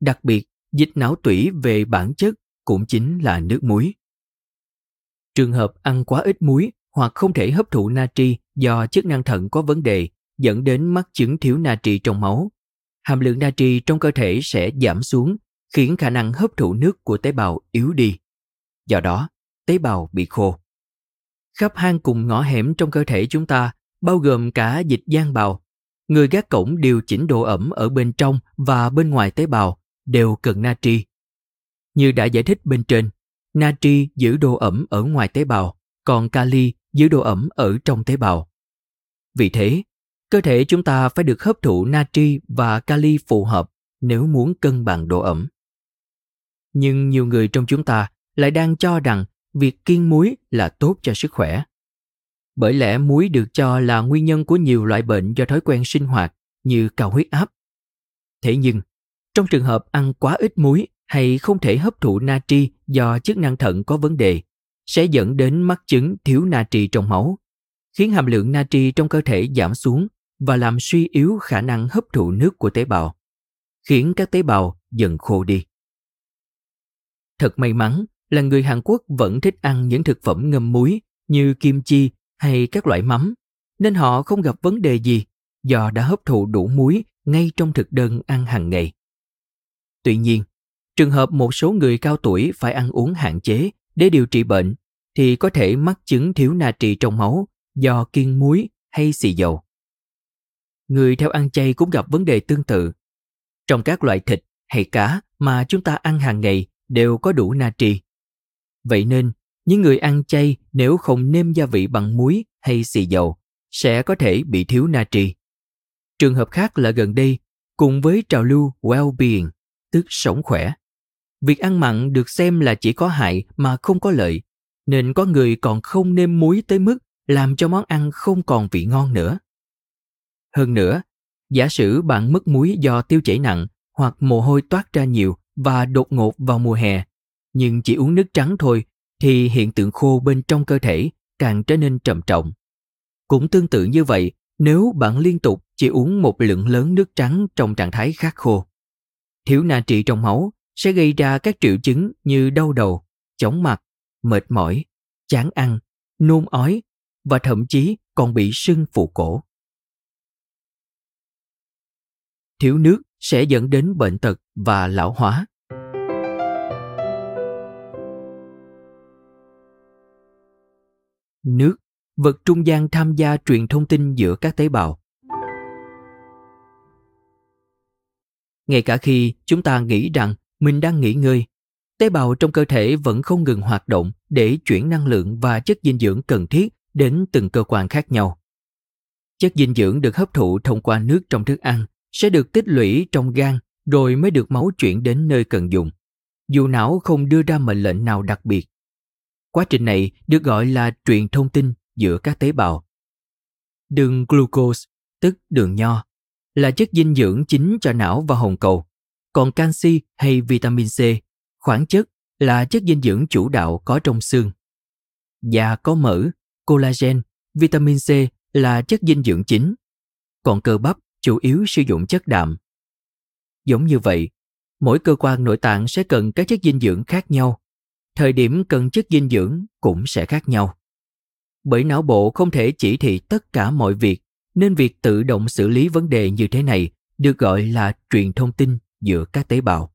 Đặc biệt, dịch não tủy về bản chất cũng chính là nước muối. Trường hợp ăn quá ít muối hoặc không thể hấp thụ natri do chức năng thận có vấn đề dẫn đến mắc chứng thiếu natri trong máu. Hàm lượng natri trong cơ thể sẽ giảm xuống, khiến khả năng hấp thụ nước của tế bào yếu đi. Do đó, tế bào bị khô. Khắp hang cùng ngõ hẻm trong cơ thể chúng ta, bao gồm cả dịch gian bào, người gác cổng điều chỉnh độ ẩm ở bên trong và bên ngoài tế bào đều cần natri. Như đã giải thích bên trên, natri giữ độ ẩm ở ngoài tế bào, còn kali giữ độ ẩm ở trong tế bào. Vì thế, cơ thể chúng ta phải được hấp thụ natri và kali phù hợp nếu muốn cân bằng độ ẩm. Nhưng nhiều người trong chúng ta lại đang cho rằng việc kiêng muối là tốt cho sức khỏe. Bởi lẽ muối được cho là nguyên nhân của nhiều loại bệnh do thói quen sinh hoạt như cao huyết áp. Thế nhưng, trong trường hợp ăn quá ít muối hay không thể hấp thụ natri do chức năng thận có vấn đề, sẽ dẫn đến mắc chứng thiếu natri trong máu, khiến hàm lượng natri trong cơ thể giảm xuống và làm suy yếu khả năng hấp thụ nước của tế bào, khiến các tế bào dần khô đi. Thật may mắn là người Hàn Quốc vẫn thích ăn những thực phẩm ngâm muối như kim chi hay các loại mắm, nên họ không gặp vấn đề gì do đã hấp thụ đủ muối ngay trong thực đơn ăn hàng ngày. Tuy nhiên, trường hợp một số người cao tuổi phải ăn uống hạn chế để điều trị bệnh thì có thể mắc chứng thiếu natri trong máu do kiêng muối hay xì dầu. Người theo ăn chay cũng gặp vấn đề tương tự. Trong các loại thịt hay cá mà chúng ta ăn hàng ngày đều có đủ natri. Vậy nên, những người ăn chay nếu không nêm gia vị bằng muối hay xì dầu sẽ có thể bị thiếu natri. Trường hợp khác là gần đây, cùng với trào lưu well-being, tức sống khỏe. Việc ăn mặn được xem là chỉ có hại mà không có lợi, nên có người còn không nêm muối tới mức làm cho món ăn không còn vị ngon nữa. Hơn nữa, giả sử bạn mất muối do tiêu chảy nặng hoặc mồ hôi toát ra nhiều và đột ngột vào mùa hè, nhưng chỉ uống nước trắng thôi thì hiện tượng khô bên trong cơ thể càng trở nên trầm trọng. Cũng tương tự như vậy, nếu bạn liên tục chỉ uống một lượng lớn nước trắng trong trạng thái khát khô, thiếu natri trong máu sẽ gây ra các triệu chứng như đau đầu, chóng mặt, mệt mỏi, chán ăn, nôn ói và thậm chí còn bị sưng phụ cổ. Thiếu nước sẽ dẫn đến bệnh tật và lão hóa. Nước, vật trung gian tham gia truyền thông tin giữa các tế bào. Ngay cả khi chúng ta nghĩ rằng mình đang nghỉ ngơi, tế bào trong cơ thể vẫn không ngừng hoạt động để chuyển năng lượng và chất dinh dưỡng cần thiết đến từng cơ quan khác nhau. Chất dinh dưỡng được hấp thụ thông qua nước trong thức ăn sẽ được tích lũy trong gan rồi mới được máu chuyển đến nơi cần dùng. Dù não không đưa ra mệnh lệnh nào đặc biệt. Quá trình này được gọi là truyền thông tin giữa các tế bào. Đường glucose, tức đường nho, là chất dinh dưỡng chính cho não và hồng cầu. Còn canxi hay vitamin C, khoáng chất là chất dinh dưỡng chủ đạo có trong xương. Da có mỡ, collagen, vitamin C là chất dinh dưỡng chính. Còn cơ bắp chủ yếu sử dụng chất đạm. Giống như vậy, mỗi cơ quan nội tạng sẽ cần các chất dinh dưỡng khác nhau. Thời điểm cần chất dinh dưỡng cũng sẽ khác nhau. Bởi não bộ không thể chỉ thị tất cả mọi việc, nên việc tự động xử lý vấn đề như thế này được gọi là truyền thông tin giữa các tế bào.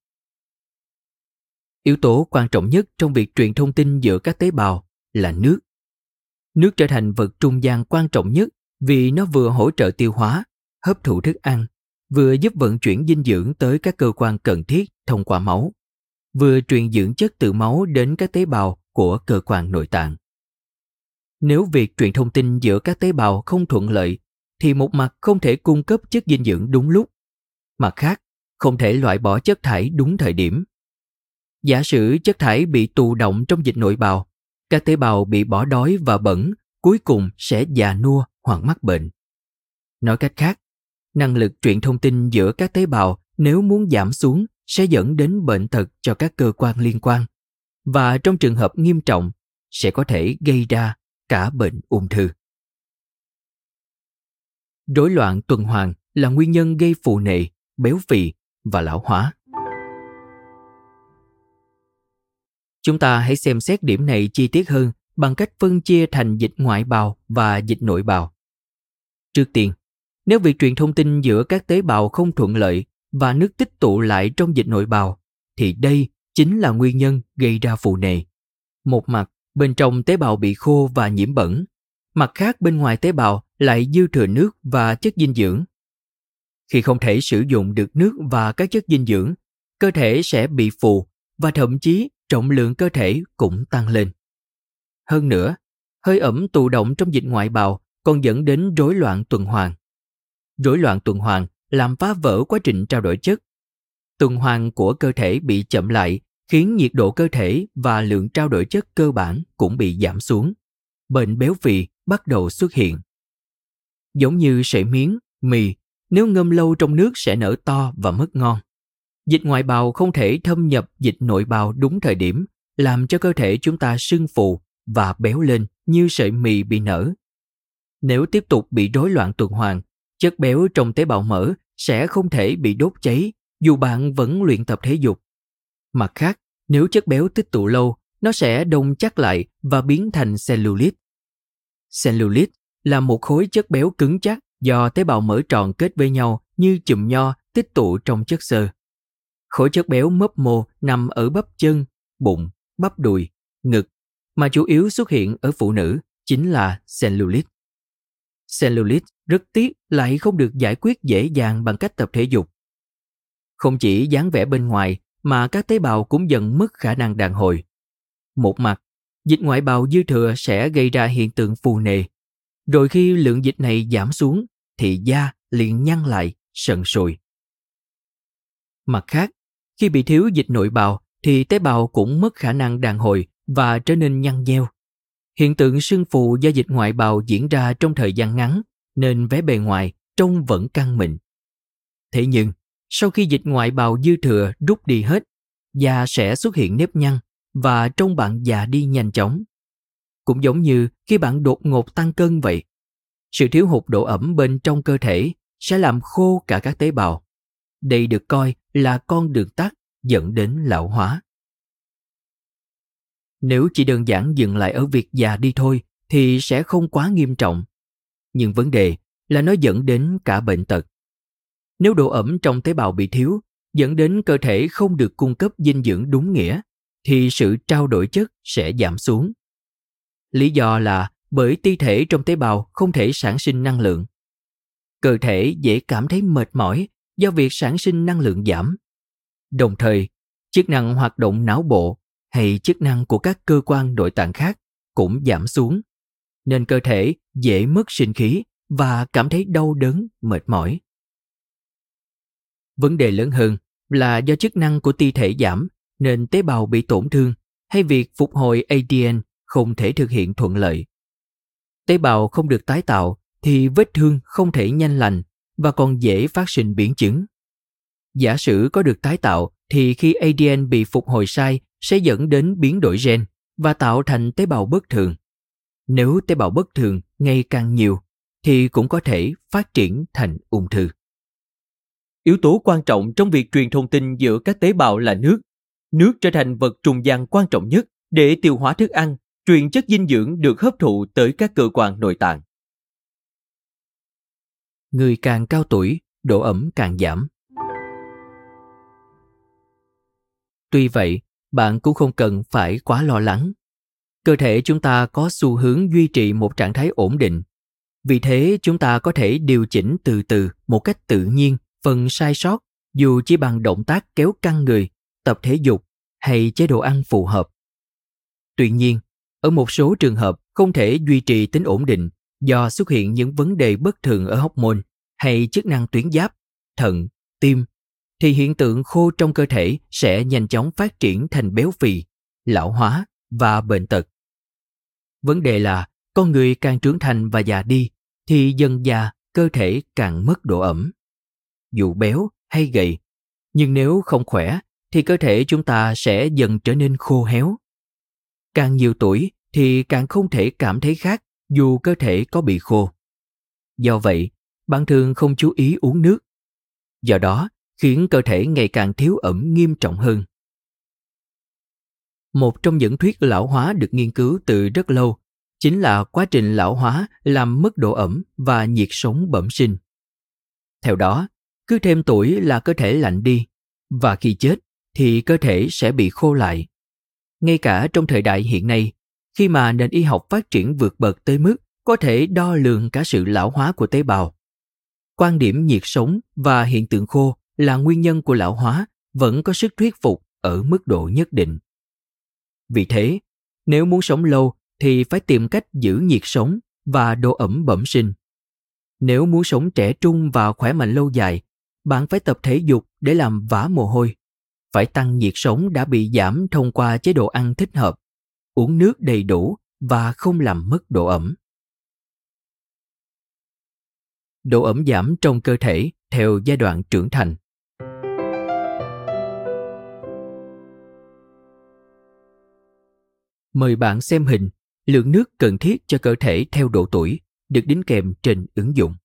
Yếu tố quan trọng nhất trong việc truyền thông tin giữa các tế bào là nước. Nước trở thành vật trung gian quan trọng nhất vì nó vừa hỗ trợ tiêu hóa, hấp thụ thức ăn, vừa giúp vận chuyển dinh dưỡng tới các cơ quan cần thiết thông qua máu, vừa truyền dưỡng chất từ máu đến các tế bào của cơ quan nội tạng. Nếu việc truyền thông tin giữa các tế bào không thuận lợi thì một mặt không thể cung cấp chất dinh dưỡng đúng lúc, mặt khác không thể loại bỏ chất thải đúng thời điểm. Giả sử chất thải bị tù động trong dịch nội bào, các tế bào bị bỏ đói và bẩn, cuối cùng sẽ già nua hoặc mắc bệnh. Nói cách khác, năng lực truyền thông tin giữa các tế bào nếu muốn giảm xuống sẽ dẫn đến bệnh tật cho các cơ quan liên quan và trong trường hợp nghiêm trọng sẽ có thể gây ra cả bệnh ung thư. Rối loạn tuần hoàn là nguyên nhân gây phù nề, béo phì và lão hóa. Chúng ta hãy xem xét điểm này chi tiết hơn bằng cách phân chia thành dịch ngoại bào và dịch nội bào. Trước tiên, nếu việc truyền thông tin giữa các tế bào không thuận lợi và nước tích tụ lại trong dịch nội bào, thì đây chính là nguyên nhân gây ra phù nề. Một mặt, bên trong tế bào bị khô và nhiễm bẩn, mặt khác bên ngoài tế bào lại dư thừa nước và chất dinh dưỡng. Khi không thể sử dụng được nước và các chất dinh dưỡng, cơ thể sẽ bị phù và thậm chí trọng lượng cơ thể cũng tăng lên. Hơn nữa, hơi ẩm tụ động trong dịch ngoại bào còn dẫn đến rối loạn tuần hoàn. Rối loạn tuần hoàn làm phá vỡ quá trình trao đổi chất. Tuần hoàn của cơ thể bị chậm lại khiến nhiệt độ cơ thể và lượng trao đổi chất cơ bản cũng bị giảm xuống. Bệnh béo phì bắt đầu xuất hiện. Giống như sợi miếng, mì, nếu ngâm lâu trong nước sẽ nở to và mất ngon. Dịch ngoại bào không thể thâm nhập dịch nội bào đúng thời điểm, làm cho cơ thể chúng ta sưng phù và béo lên như sợi mì bị nở. Nếu tiếp tục bị rối loạn tuần hoàn, chất béo trong tế bào mỡ sẽ không thể bị đốt cháy dù bạn vẫn luyện tập thể dục. Mặt khác, nếu chất béo tích tụ lâu, nó sẽ đông chắc lại và biến thành cellulite. Cellulite là một khối chất béo cứng chắc do tế bào mỡ tròn kết với nhau như chùm nho tích tụ trong chất xơ. Khối chất béo mấp mô nằm ở bắp chân, bụng, bắp đùi, ngực, mà chủ yếu xuất hiện ở phụ nữ chính là cellulite. Cellulite rất tiếc lại không được giải quyết dễ dàng bằng cách tập thể dục. Không chỉ dáng vẻ bên ngoài mà các tế bào cũng dần mất khả năng đàn hồi. Một mặt, dịch ngoại bào dư thừa sẽ gây ra hiện tượng phù nề. Rồi khi lượng dịch này giảm xuống thì da liền nhăn lại, sần sùi. Mặt khác, khi bị thiếu dịch nội bào thì tế bào cũng mất khả năng đàn hồi và trở nên nhăn nheo. Hiện tượng sưng phù do dịch ngoại bào diễn ra trong thời gian ngắn nên vẻ bề ngoài trông vẫn căng mịn. Thế nhưng, sau khi dịch ngoại bào dư thừa rút đi hết, da sẽ xuất hiện nếp nhăn và trông bạn già đi nhanh chóng. Cũng giống như khi bạn đột ngột tăng cân vậy. Sự thiếu hụt độ ẩm bên trong cơ thể sẽ làm khô cả các tế bào. Đây được coi là con đường tắt dẫn đến lão hóa. Nếu chỉ đơn giản dừng lại ở việc già đi thôi thì sẽ không quá nghiêm trọng. Nhưng vấn đề là nó dẫn đến cả bệnh tật. Nếu độ ẩm trong tế bào bị thiếu, dẫn đến cơ thể không được cung cấp dinh dưỡng đúng nghĩa, thì sự trao đổi chất sẽ giảm xuống. Lý do là bởi ti thể trong tế bào không thể sản sinh năng lượng. Cơ thể dễ cảm thấy mệt mỏi do việc sản sinh năng lượng giảm. Đồng thời, chức năng hoạt động não bộ hay chức năng của các cơ quan nội tạng khác cũng giảm xuống, nên cơ thể dễ mất sinh khí và cảm thấy đau đớn, mệt mỏi. Vấn đề lớn hơn là do chức năng của ti thể giảm nên tế bào bị tổn thương hay việc phục hồi ADN không thể thực hiện thuận lợi. Tế bào không được tái tạo thì vết thương không thể nhanh lành và còn dễ phát sinh biến chứng. Giả sử có được tái tạo thì khi ADN bị phục hồi sai sẽ dẫn đến biến đổi gen và tạo thành tế bào bất thường. Nếu tế bào bất thường ngày càng nhiều thì cũng có thể phát triển thành ung thư. Yếu tố quan trọng trong việc truyền thông tin giữa các tế bào là nước. Nước trở thành vật trung gian quan trọng nhất để tiêu hóa thức ăn, truyền chất dinh dưỡng được hấp thụ tới các cơ quan nội tạng. Người càng cao tuổi, độ ẩm càng giảm. Tuy vậy, bạn cũng không cần phải quá lo lắng. Cơ thể chúng ta có xu hướng duy trì một trạng thái ổn định. Vì thế, chúng ta có thể điều chỉnh từ từ một cách tự nhiên phần sai sót dù chỉ bằng động tác kéo căng người, tập thể dục hay chế độ ăn phù hợp. Tuy nhiên, ở một số trường hợp không thể duy trì tính ổn định do xuất hiện những vấn đề bất thường ở hóc môn hay chức năng tuyến giáp, thận, tim, thì hiện tượng khô trong cơ thể sẽ nhanh chóng phát triển thành béo phì, lão hóa và bệnh tật. Vấn đề là con người càng trưởng thành và già đi thì dần già cơ thể càng mất độ ẩm. Dù béo hay gầy, nhưng nếu không khỏe thì cơ thể chúng ta sẽ dần trở nên khô héo. Càng nhiều tuổi thì càng không thể cảm thấy khác dù cơ thể có bị khô. Do vậy, bạn thường không chú ý uống nước. Do đó, khiến cơ thể ngày càng thiếu ẩm nghiêm trọng hơn. Một trong những thuyết lão hóa được nghiên cứu từ rất lâu chính là quá trình lão hóa làm mất độ ẩm và nhiệt sống bẩm sinh. Theo đó, cứ thêm tuổi là cơ thể lạnh đi và khi chết thì cơ thể sẽ bị khô lại. Ngay cả trong thời đại hiện nay, khi mà nền y học phát triển vượt bậc tới mức có thể đo lường cả sự lão hóa của tế bào. Quan điểm nhiệt sống và hiện tượng khô là nguyên nhân của lão hóa vẫn có sức thuyết phục ở mức độ nhất định. Vì thế, nếu muốn sống lâu thì phải tìm cách giữ nhiệt sống và độ ẩm bẩm sinh. Nếu muốn sống trẻ trung và khỏe mạnh lâu dài, bạn phải tập thể dục để làm vã mồ hôi. Phải tăng nhiệt sống đã bị giảm thông qua chế độ ăn thích hợp, uống nước đầy đủ và không làm mất độ ẩm. Độ ẩm giảm trong cơ thể theo giai đoạn trưởng thành. Mời bạn xem hình lượng nước cần thiết cho cơ thể theo độ tuổi được đính kèm trên ứng dụng.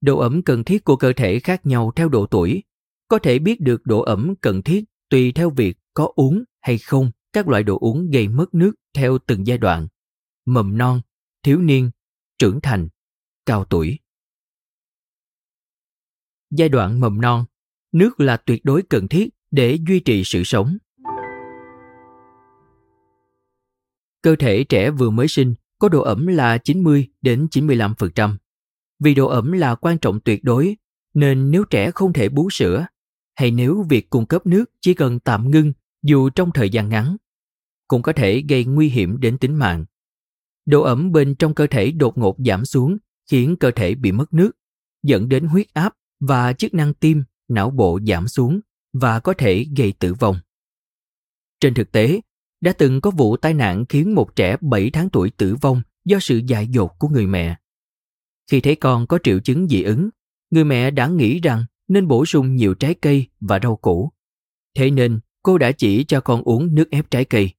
Độ ẩm cần thiết của cơ thể khác nhau theo độ tuổi. Có thể biết được độ ẩm cần thiết tùy theo việc có uống hay không các loại đồ uống gây mất nước theo từng giai đoạn. Mầm non, thiếu niên, trưởng thành, cao tuổi. Giai đoạn mầm non, nước là tuyệt đối cần thiết để duy trì sự sống. Cơ thể trẻ vừa mới sinh có độ ẩm là 90 đến 95%. Vì độ ẩm là quan trọng tuyệt đối, nên nếu trẻ không thể bú sữa, hay nếu việc cung cấp nước chỉ cần tạm ngưng dù trong thời gian ngắn, cũng có thể gây nguy hiểm đến tính mạng. Độ ẩm bên trong cơ thể đột ngột giảm xuống khiến cơ thể bị mất nước, dẫn đến huyết áp và chức năng tim, não bộ giảm xuống và có thể gây tử vong. Trên thực tế, đã từng có vụ tai nạn khiến một trẻ 7 tháng tuổi tử vong do sự dại dột của người mẹ. Khi thấy con có triệu chứng dị ứng, người mẹ đã nghĩ rằng nên bổ sung nhiều trái cây và rau củ. Thế nên, cô đã chỉ cho con uống nước ép trái cây.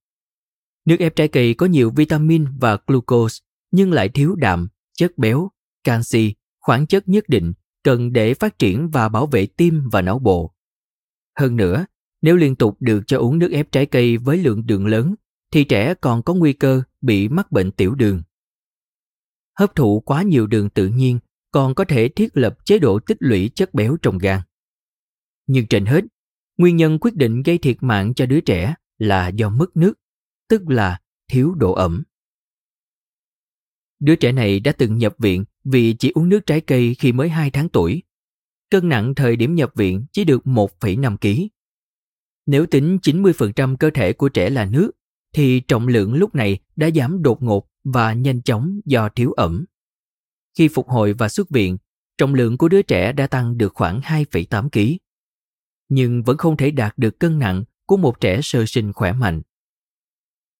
Nước ép trái cây có nhiều vitamin và glucose nhưng lại thiếu đạm, chất béo, canxi, khoáng chất nhất định cần để phát triển và bảo vệ tim và não bộ. Hơn nữa, nếu liên tục được cho uống nước ép trái cây với lượng đường lớn, thì trẻ còn có nguy cơ bị mắc bệnh tiểu đường. Hấp thụ quá nhiều đường tự nhiên còn có thể thiết lập chế độ tích lũy chất béo trong gan. Nhưng trên hết, nguyên nhân quyết định gây thiệt mạng cho đứa trẻ là do mất nước, tức là thiếu độ ẩm. Đứa trẻ này đã từng nhập viện vì chỉ uống nước trái cây khi mới 2 tháng tuổi. Cân nặng thời điểm nhập viện chỉ được 1,5 kg. Nếu tính 90% cơ thể của trẻ là nước, thì trọng lượng lúc này đã giảm đột ngột và nhanh chóng do thiếu ẩm. Khi phục hồi và xuất viện, trọng lượng của đứa trẻ đã tăng được khoảng 2,8 kg. Nhưng vẫn không thể đạt được cân nặng của một trẻ sơ sinh khỏe mạnh.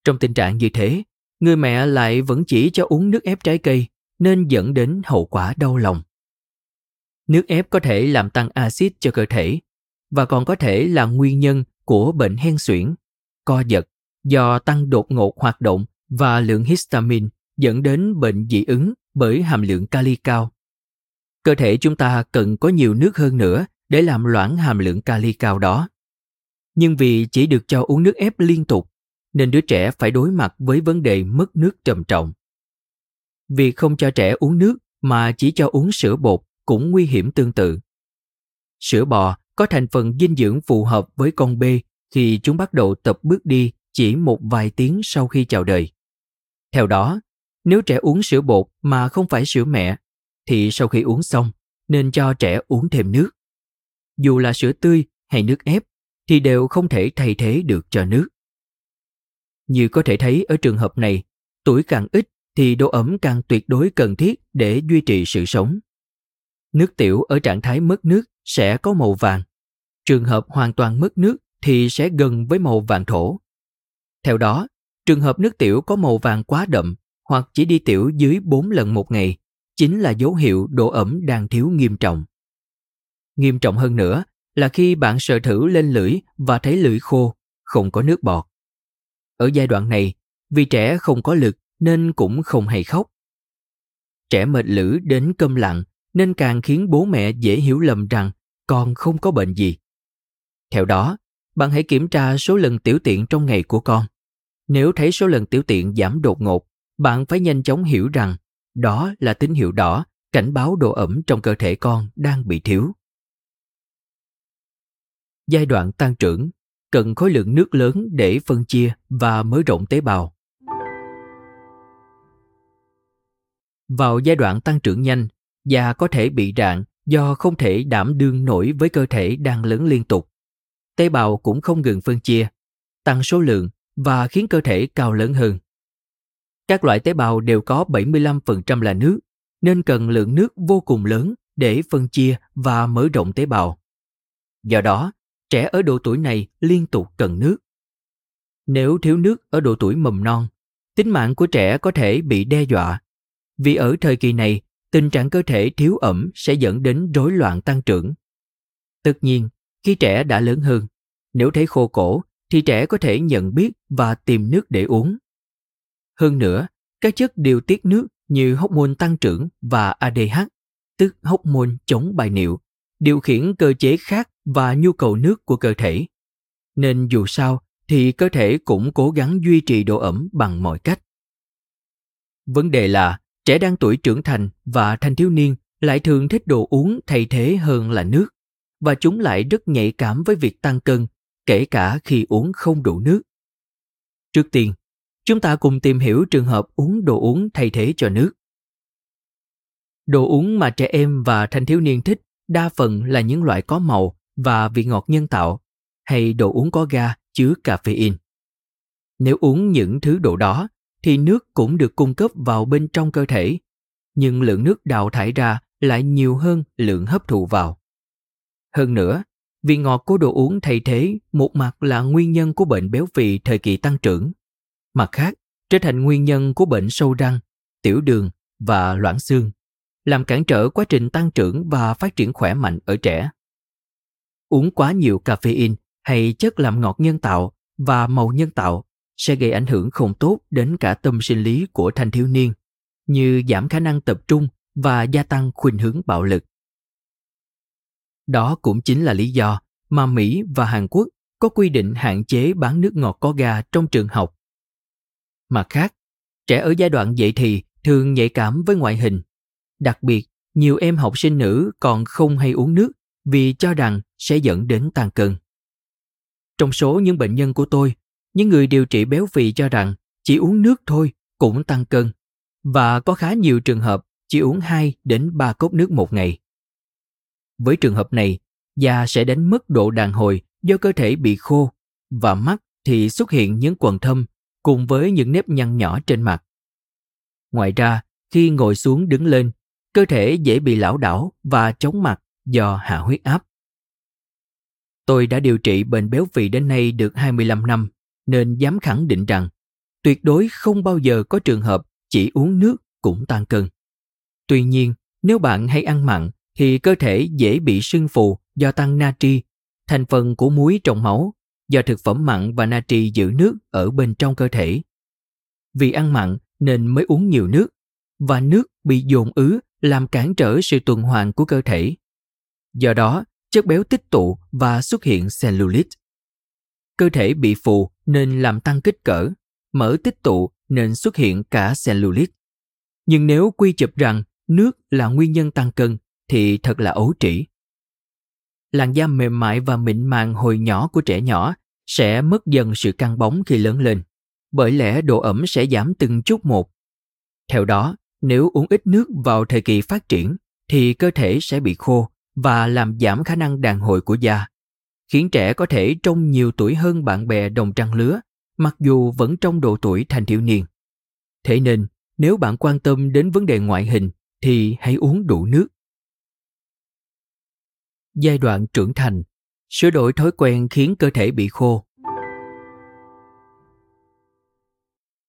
Trong tình trạng như thế, người mẹ lại vẫn chỉ cho uống nước ép trái cây nên dẫn đến hậu quả đau lòng. Nước ép có thể làm tăng axit cho cơ thể và còn có thể là nguyên nhân của bệnh hen suyễn, co giật do tăng đột ngột hoạt động và lượng histamine dẫn đến bệnh dị ứng bởi hàm lượng kali cao. Cơ thể chúng ta cần có nhiều nước hơn nữa để làm loãng hàm lượng kali cao đó. Nhưng vì chỉ được cho uống nước ép liên tục, nên đứa trẻ phải đối mặt với vấn đề mất nước trầm trọng. Việc không cho trẻ uống nước mà chỉ cho uống sữa bột cũng nguy hiểm tương tự. Sữa bò có thành phần dinh dưỡng phù hợp với con bê khi chúng bắt đầu tập bước đi chỉ một vài tiếng sau khi chào đời. Theo đó, nếu trẻ uống sữa bột mà không phải sữa mẹ, thì sau khi uống xong, nên cho trẻ uống thêm nước. Dù là sữa tươi hay nước ép, thì đều không thể thay thế được cho nước. Như có thể thấy ở trường hợp này, tuổi càng ít thì độ ẩm càng tuyệt đối cần thiết để duy trì sự sống. Nước tiểu ở trạng thái mất nước sẽ có màu vàng. Trường hợp hoàn toàn mất nước thì sẽ gần với màu vàng thổ. Theo đó, trường hợp nước tiểu có màu vàng quá đậm hoặc chỉ đi tiểu dưới 4 lần một ngày chính là dấu hiệu độ ẩm đang thiếu nghiêm trọng. Nghiêm trọng hơn nữa là khi bạn sờ thử lên lưỡi và thấy lưỡi khô, không có nước bọt. Ở giai đoạn này, vì trẻ không có lực nên cũng không hay khóc. Trẻ mệt lử đến câm lặng nên càng khiến bố mẹ dễ hiểu lầm rằng con không có bệnh gì. Theo đó, bạn hãy kiểm tra số lần tiểu tiện trong ngày của con. Nếu thấy số lần tiểu tiện giảm đột ngột, bạn phải nhanh chóng hiểu rằng đó là tín hiệu đỏ cảnh báo độ ẩm trong cơ thể con đang bị thiếu. Giai đoạn tăng trưởng cần khối lượng nước lớn để phân chia và mở rộng tế bào. Vào giai đoạn tăng trưởng nhanh, da có thể bị rạn do không thể đảm đương nổi với cơ thể đang lớn liên tục. Tế bào cũng không ngừng phân chia, tăng số lượng và khiến cơ thể cao lớn hơn. Các loại tế bào đều có 75% là nước, nên cần lượng nước vô cùng lớn để phân chia và mở rộng tế bào. Do đó, trẻ ở độ tuổi này liên tục cần nước. Nếu thiếu nước ở độ tuổi mầm non, tính mạng của trẻ có thể bị đe dọa. Vì ở thời kỳ này, tình trạng cơ thể thiếu ẩm sẽ dẫn đến rối loạn tăng trưởng. Tất nhiên, khi trẻ đã lớn hơn, nếu thấy khô cổ thì trẻ có thể nhận biết và tìm nước để uống. Hơn nữa, các chất điều tiết nước như hóc môn tăng trưởng và ADH, tức hóc môn chống bài niệu, điều khiển cơ chế khác và nhu cầu nước của cơ thể. Nên dù sao thì cơ thể cũng cố gắng duy trì độ ẩm bằng mọi cách. Vấn đề là trẻ đang tuổi trưởng thành và thanh thiếu niên lại thường thích đồ uống thay thế hơn là nước và chúng lại rất nhạy cảm với việc tăng cân kể cả khi uống không đủ nước. Trước tiên, chúng ta cùng tìm hiểu trường hợp uống đồ uống thay thế cho nước. Đồ uống mà trẻ em và thanh thiếu niên thích đa phần là những loại có màu và vị ngọt nhân tạo hay đồ uống có ga chứa caffeine. Nếu uống những thứ đồ đó thì nước cũng được cung cấp vào bên trong cơ thể, nhưng lượng nước đào thải ra lại nhiều hơn lượng hấp thụ vào. Hơn nữa, vị ngọt của đồ uống thay thế một mặt là nguyên nhân của bệnh béo phì thời kỳ tăng trưởng, mặt khác trở thành nguyên nhân của bệnh sâu răng, tiểu đường và loãng xương, làm cản trở quá trình tăng trưởng và phát triển khỏe mạnh ở trẻ. Uống quá nhiều caffeine hay chất làm ngọt nhân tạo và màu nhân tạo sẽ gây ảnh hưởng không tốt đến cả tâm sinh lý của thanh thiếu niên, như giảm khả năng tập trung và gia tăng khuynh hướng bạo lực. Đó cũng chính là lý do mà Mỹ và Hàn Quốc có quy định hạn chế bán nước ngọt có ga trong trường học. Mặt khác, trẻ ở giai đoạn dậy thì thường nhạy cảm với ngoại hình. Đặc biệt, nhiều em học sinh nữ còn không hay uống nước vì cho rằng sẽ dẫn đến tăng cân. Trong số những bệnh nhân của tôi, những người điều trị béo phì cho rằng chỉ uống nước thôi cũng tăng cân và có khá nhiều trường hợp chỉ uống 2 đến 3 cốc nước một ngày. Với trường hợp này, da sẽ đánh mất độ đàn hồi do cơ thể bị khô và mắt thì xuất hiện những quầng thâm cùng với những nếp nhăn nhỏ trên mặt. Ngoài ra, khi ngồi xuống đứng lên, cơ thể dễ bị lão đảo và chóng mặt do hạ huyết áp. Tôi đã điều trị bệnh béo phì đến nay được 25 năm, nên dám khẳng định rằng tuyệt đối không bao giờ có trường hợp chỉ uống nước cũng tăng cân. Tuy nhiên, nếu bạn hay ăn mặn thì cơ thể dễ bị sưng phù do tăng natri, thành phần của muối trong máu, do thực phẩm mặn và natri giữ nước ở bên trong cơ thể. Vì ăn mặn nên mới uống nhiều nước, và nước bị dồn ứ làm cản trở sự tuần hoàn của cơ thể. Do đó, chất béo tích tụ và xuất hiện cellulite. Cơ thể bị phù nên làm tăng kích cỡ, mỡ tích tụ nên xuất hiện cả cellulite. Nhưng nếu quy chụp rằng nước là nguyên nhân tăng cân thì thật là ấu trĩ. Làn da mềm mại và mịn màng hồi nhỏ của trẻ nhỏ sẽ mất dần sự căng bóng khi lớn lên, bởi lẽ độ ẩm sẽ giảm từng chút một. Theo đó, nếu uống ít nước vào thời kỳ phát triển thì cơ thể sẽ bị khô và làm giảm khả năng đàn hồi của da, khiến trẻ có thể trông nhiều tuổi hơn bạn bè đồng trang lứa, mặc dù vẫn trong độ tuổi thanh thiếu niên. Thế nên, nếu bạn quan tâm đến vấn đề ngoại hình thì hãy uống đủ nước. Giai đoạn trưởng thành, sửa đổi thói quen khiến cơ thể bị khô.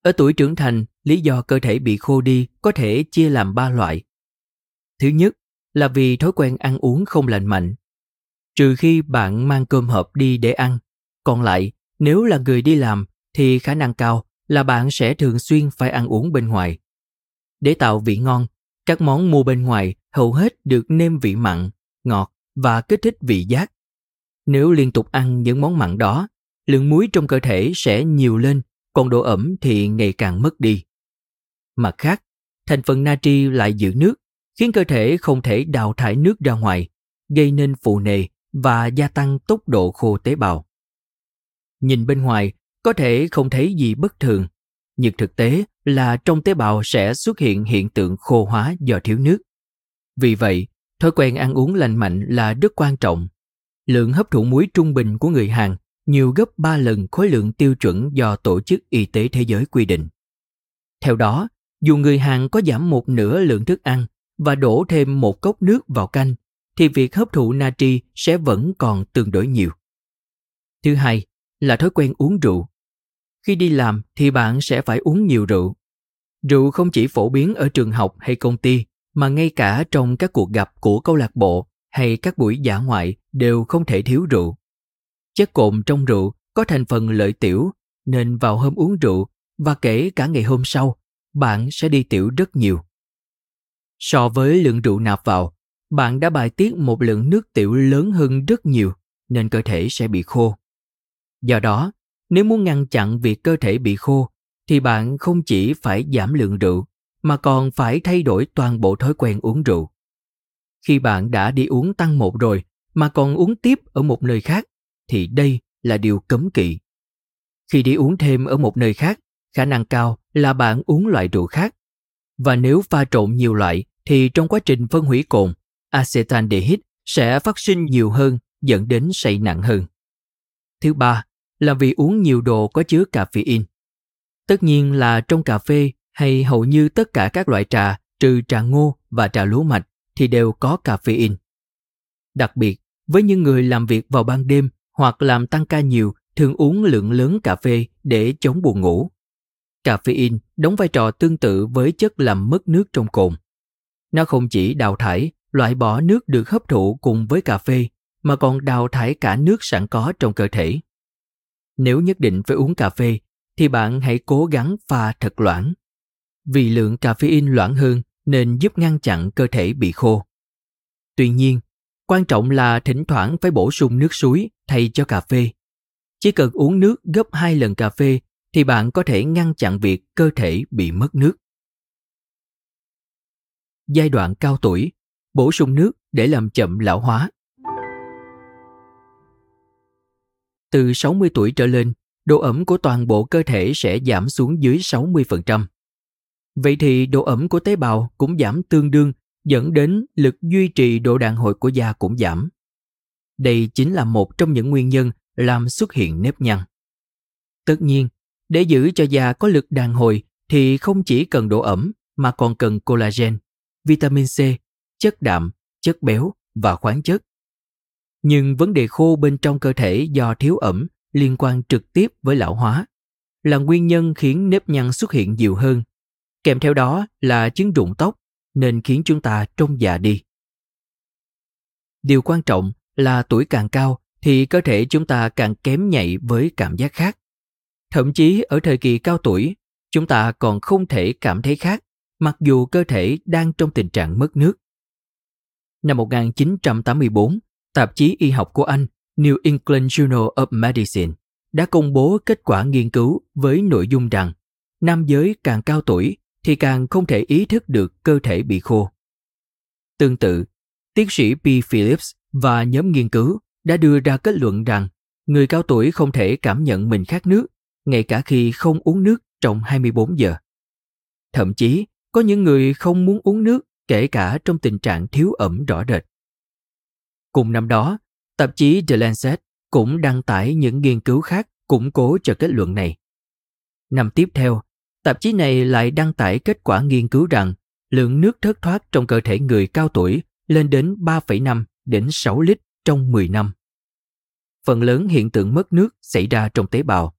Ở tuổi trưởng thành, lý do cơ thể bị khô đi có thể chia làm ba loại. Thứ nhất là vì thói quen ăn uống không lành mạnh. Trừ khi bạn mang cơm hộp đi để ăn, còn lại nếu là người đi làm thì khả năng cao là bạn sẽ thường xuyên phải ăn uống bên ngoài. Để tạo vị ngon, các món mua bên ngoài hầu hết được nêm vị mặn, ngọt và kích thích vị giác. Nếu liên tục ăn những món mặn đó, lượng muối trong cơ thể sẽ nhiều lên, còn độ ẩm thì ngày càng mất đi. Mặt khác, thành phần natri lại giữ nước, khiến cơ thể không thể đào thải nước ra ngoài, gây nên phù nề và gia tăng tốc độ khô tế bào. Nhìn bên ngoài, có thể không thấy gì bất thường, nhưng thực tế là trong tế bào sẽ xuất hiện hiện tượng khô hóa do thiếu nước. Vì vậy, thói quen ăn uống lành mạnh là rất quan trọng. Lượng hấp thụ muối trung bình của người Hàn nhiều gấp 3 lần khối lượng tiêu chuẩn do Tổ chức Y tế Thế giới quy định. Theo đó, dù người Hàn có giảm một nửa lượng thức ăn và đổ thêm một cốc nước vào canh, thì việc hấp thụ natri sẽ vẫn còn tương đối nhiều. Thứ hai là thói quen uống rượu. Khi đi làm thì bạn sẽ phải uống nhiều rượu. Rượu không chỉ phổ biến ở trường học hay công ty, mà ngay cả trong các cuộc gặp của câu lạc bộ hay các buổi dã ngoại đều không thể thiếu rượu. Chất cồn trong rượu có thành phần lợi tiểu, nên vào hôm uống rượu và kể cả ngày hôm sau, bạn sẽ đi tiểu rất nhiều. So với lượng rượu nạp vào, bạn đã bài tiết một lượng nước tiểu lớn hơn rất nhiều nên cơ thể sẽ bị khô. Do đó, nếu muốn ngăn chặn việc cơ thể bị khô thì bạn không chỉ phải giảm lượng rượu mà còn phải thay đổi toàn bộ thói quen uống rượu. Khi bạn đã đi uống tăng một rồi mà còn uống tiếp ở một nơi khác thì đây là điều cấm kỵ. Khi đi uống thêm ở một nơi khác, khả năng cao là bạn uống loại rượu khác. Và nếu pha trộn nhiều loại thì trong quá trình phân hủy cồn, acetaldehyde sẽ phát sinh nhiều hơn dẫn đến say nặng hơn. Thứ ba là vì uống nhiều đồ có chứa caffeine. Tất nhiên là trong cà phê hay hầu như tất cả các loại trà trừ trà ngô và trà lúa mạch thì đều có caffeine. Đặc biệt, với những người làm việc vào ban đêm hoặc làm tăng ca nhiều thường uống lượng lớn cà phê để chống buồn ngủ. Caffeine đóng vai trò tương tự với chất làm mất nước trong cồn. Nó không chỉ đào thải, loại bỏ nước được hấp thụ cùng với cà phê, mà còn đào thải cả nước sẵn có trong cơ thể. Nếu nhất định phải uống cà phê, thì bạn hãy cố gắng pha thật loãng. Vì lượng caffeine loãng hơn nên giúp ngăn chặn cơ thể bị khô. Tuy nhiên, quan trọng là thỉnh thoảng phải bổ sung nước suối thay cho cà phê. Chỉ cần uống nước gấp 2 lần cà phê thì bạn có thể ngăn chặn việc cơ thể bị mất nước. Giai đoạn cao tuổi, bổ sung nước để làm chậm lão hóa. Từ 60 tuổi trở lên, độ ẩm của toàn bộ cơ thể sẽ giảm xuống dưới 60%. Vậy thì độ ẩm của tế bào cũng giảm tương đương dẫn đến lực duy trì độ đàn hồi của da cũng giảm. Đây chính là một trong những nguyên nhân làm xuất hiện nếp nhăn. Tất nhiên, để giữ cho da có lực đàn hồi thì không chỉ cần độ ẩm mà còn cần collagen, vitamin C, chất đạm, chất béo và khoáng chất. Nhưng vấn đề khô bên trong cơ thể do thiếu ẩm liên quan trực tiếp với lão hóa, là nguyên nhân khiến nếp nhăn xuất hiện nhiều hơn. Kèm theo đó là chứng rụng tóc nên khiến chúng ta trông già đi. Điều quan trọng là tuổi càng cao thì cơ thể chúng ta càng kém nhạy với cảm giác khác. Thậm chí ở thời kỳ cao tuổi, chúng ta còn không thể cảm thấy khác mặc dù cơ thể đang trong tình trạng mất nước. Năm 1984, tạp chí y học của Anh New England Journal of Medicine đã công bố kết quả nghiên cứu với nội dung rằng nam giới càng cao tuổi thì càng không thể ý thức được cơ thể bị khô. Tương tự, tiến sĩ P. Phillips và nhóm nghiên cứu đã đưa ra kết luận rằng người cao tuổi không thể cảm nhận mình khát nước ngay cả khi không uống nước trong 24 giờ. Thậm chí, có những người không muốn uống nước kể cả trong tình trạng thiếu ẩm rõ rệt. Cùng năm đó, tạp chí The Lancet cũng đăng tải những nghiên cứu khác củng cố cho kết luận này. Năm tiếp theo, tạp chí này lại đăng tải kết quả nghiên cứu rằng lượng nước thất thoát trong cơ thể người cao tuổi lên đến 3,5 đến 6 lít trong 10 năm. Phần lớn hiện tượng mất nước xảy ra trong tế bào.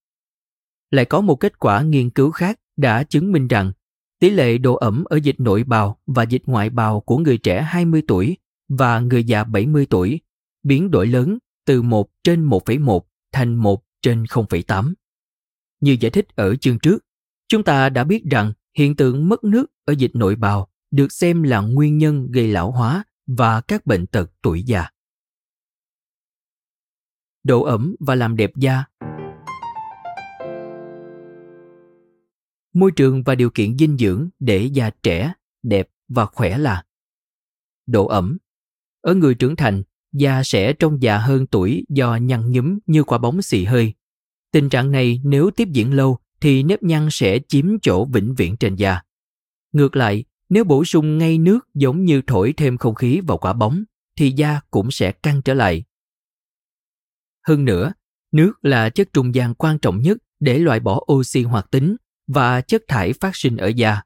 Lại có một kết quả nghiên cứu khác đã chứng minh rằng tỷ lệ độ ẩm ở dịch nội bào và dịch ngoại bào của người trẻ 20 tuổi và người già 70 tuổi biến đổi lớn từ 1 trên 1,1 thành 1 trên 0,8. Như giải thích ở chương trước, chúng ta đã biết rằng hiện tượng mất nước ở dịch nội bào được xem là nguyên nhân gây lão hóa và các bệnh tật tuổi già. Độ ẩm và làm đẹp da Môi trường và điều kiện dinh dưỡng để da trẻ, đẹp và khỏe là Độ ẩm Ở người trưởng thành, da sẽ trông già hơn tuổi do nhăn nhúm như quả bóng xì hơi. Tình trạng này nếu tiếp diễn lâu thì nếp nhăn sẽ chiếm chỗ vĩnh viễn trên da. Ngược lại, nếu bổ sung ngay nước giống như thổi thêm không khí vào quả bóng, thì da cũng sẽ căng trở lại. Hơn nữa, nước là chất trung gian quan trọng nhất để loại bỏ oxy hoạt tính và chất thải phát sinh ở da.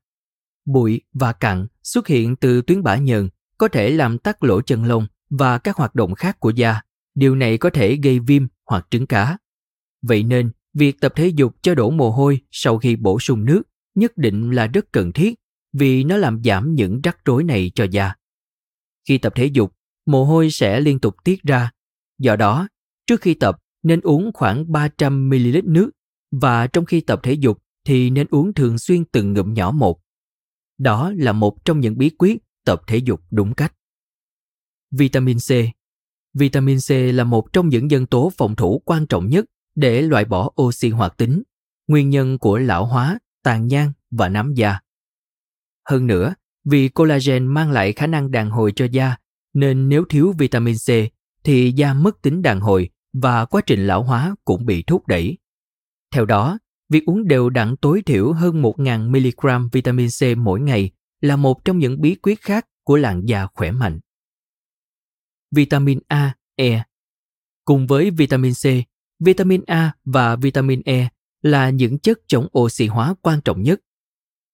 Bụi và cặn xuất hiện từ tuyến bã nhờn có thể làm tắc lỗ chân lông và các hoạt động khác của da. Điều này có thể gây viêm hoặc trứng cá. Vậy nên, việc tập thể dục cho đổ mồ hôi sau khi bổ sung nước nhất định là rất cần thiết vì nó làm giảm những rắc rối này cho da. Khi tập thể dục, mồ hôi sẽ liên tục tiết ra. Do đó, trước khi tập nên uống khoảng 300ml nước và trong khi tập thể dục thì nên uống thường xuyên từng ngụm nhỏ một. Đó là một trong những bí quyết tập thể dục đúng cách. Vitamin C Vitamin C là một trong những nhân tố phòng thủ quan trọng nhất để loại bỏ oxy hoạt tính, nguyên nhân của lão hóa, tàn nhang và nám da. Hơn nữa, vì collagen mang lại khả năng đàn hồi cho da, nên nếu thiếu vitamin C thì da mất tính đàn hồi và quá trình lão hóa cũng bị thúc đẩy. Theo đó, việc uống đều đặn tối thiểu hơn 1.000 mg vitamin C mỗi ngày là một trong những bí quyết khác của làn da khỏe mạnh. Vitamin A, E Cùng với vitamin C, vitamin A và vitamin E là những chất chống oxy hóa quan trọng nhất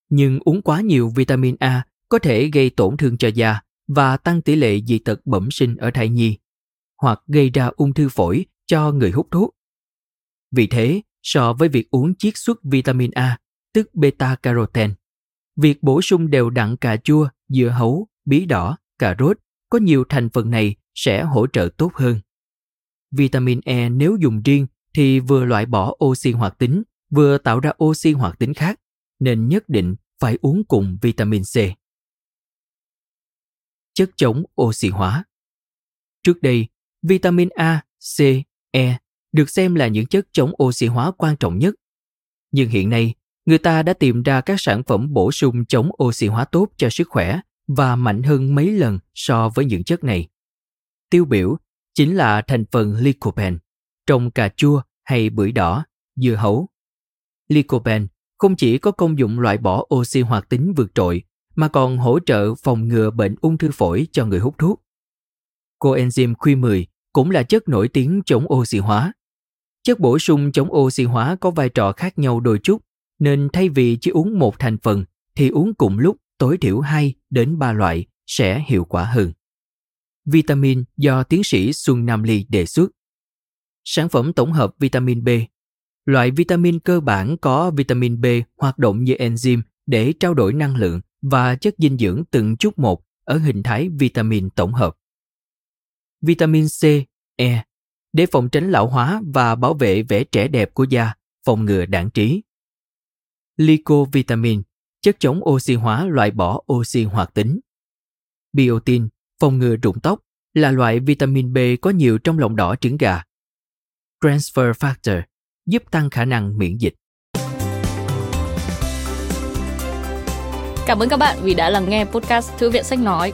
nhưng uống quá nhiều vitamin A có thể gây tổn thương cho da và tăng tỷ lệ dị tật bẩm sinh ở thai nhi, hoặc gây ra ung thư phổi cho người hút thuốc. Vì thế, so với việc uống chiết xuất vitamin A, tức beta carotene, việc bổ sung đều đặn cà chua, dưa hấu, bí đỏ, cà rốt có nhiều thành phần này sẽ hỗ trợ tốt hơn. Vitamin E nếu dùng riêng thì vừa loại bỏ oxy hoạt tính, vừa tạo ra oxy hoạt tính khác nên nhất định phải uống cùng vitamin C. Chất chống oxy hóa Trước đây, vitamin A, C, E được xem là những chất chống oxy hóa quan trọng nhất. Nhưng hiện nay, người ta đã tìm ra các sản phẩm bổ sung chống oxy hóa tốt cho sức khỏe và mạnh hơn mấy lần so với những chất này. Tiêu biểu chính là thành phần lycopene trong cà chua hay bưởi đỏ, dưa hấu. Lycopene không chỉ có công dụng loại bỏ oxy hoạt tính vượt trội mà còn hỗ trợ phòng ngừa bệnh ung thư phổi cho người hút thuốc. Coenzyme Q10 cũng là chất nổi tiếng chống oxy hóa. Chất bổ sung chống oxy hóa có vai trò khác nhau đôi chút, nên thay vì chỉ uống một thành phần thì uống cùng lúc tối thiểu 2 đến 3 loại sẽ hiệu quả hơn. Vitamin do tiến sĩ Xuân Nam Ly đề xuất. Sản phẩm tổng hợp vitamin B Loại vitamin cơ bản có vitamin B hoạt động như enzyme để trao đổi năng lượng và chất dinh dưỡng từng chút một ở hình thái vitamin tổng hợp. Vitamin C, E để phòng tránh lão hóa và bảo vệ vẻ trẻ đẹp của da, phòng ngừa đạn trí. Lycovitamin, chất chống oxy hóa loại bỏ oxy hoạt tính. Biotin, phòng ngừa rụng tóc, là loại vitamin B có nhiều trong lòng đỏ trứng gà. Transfer factor, giúp tăng khả năng miễn dịch. Cảm ơn các bạn vì đã lắng nghe podcast Thư viện Sách Nói.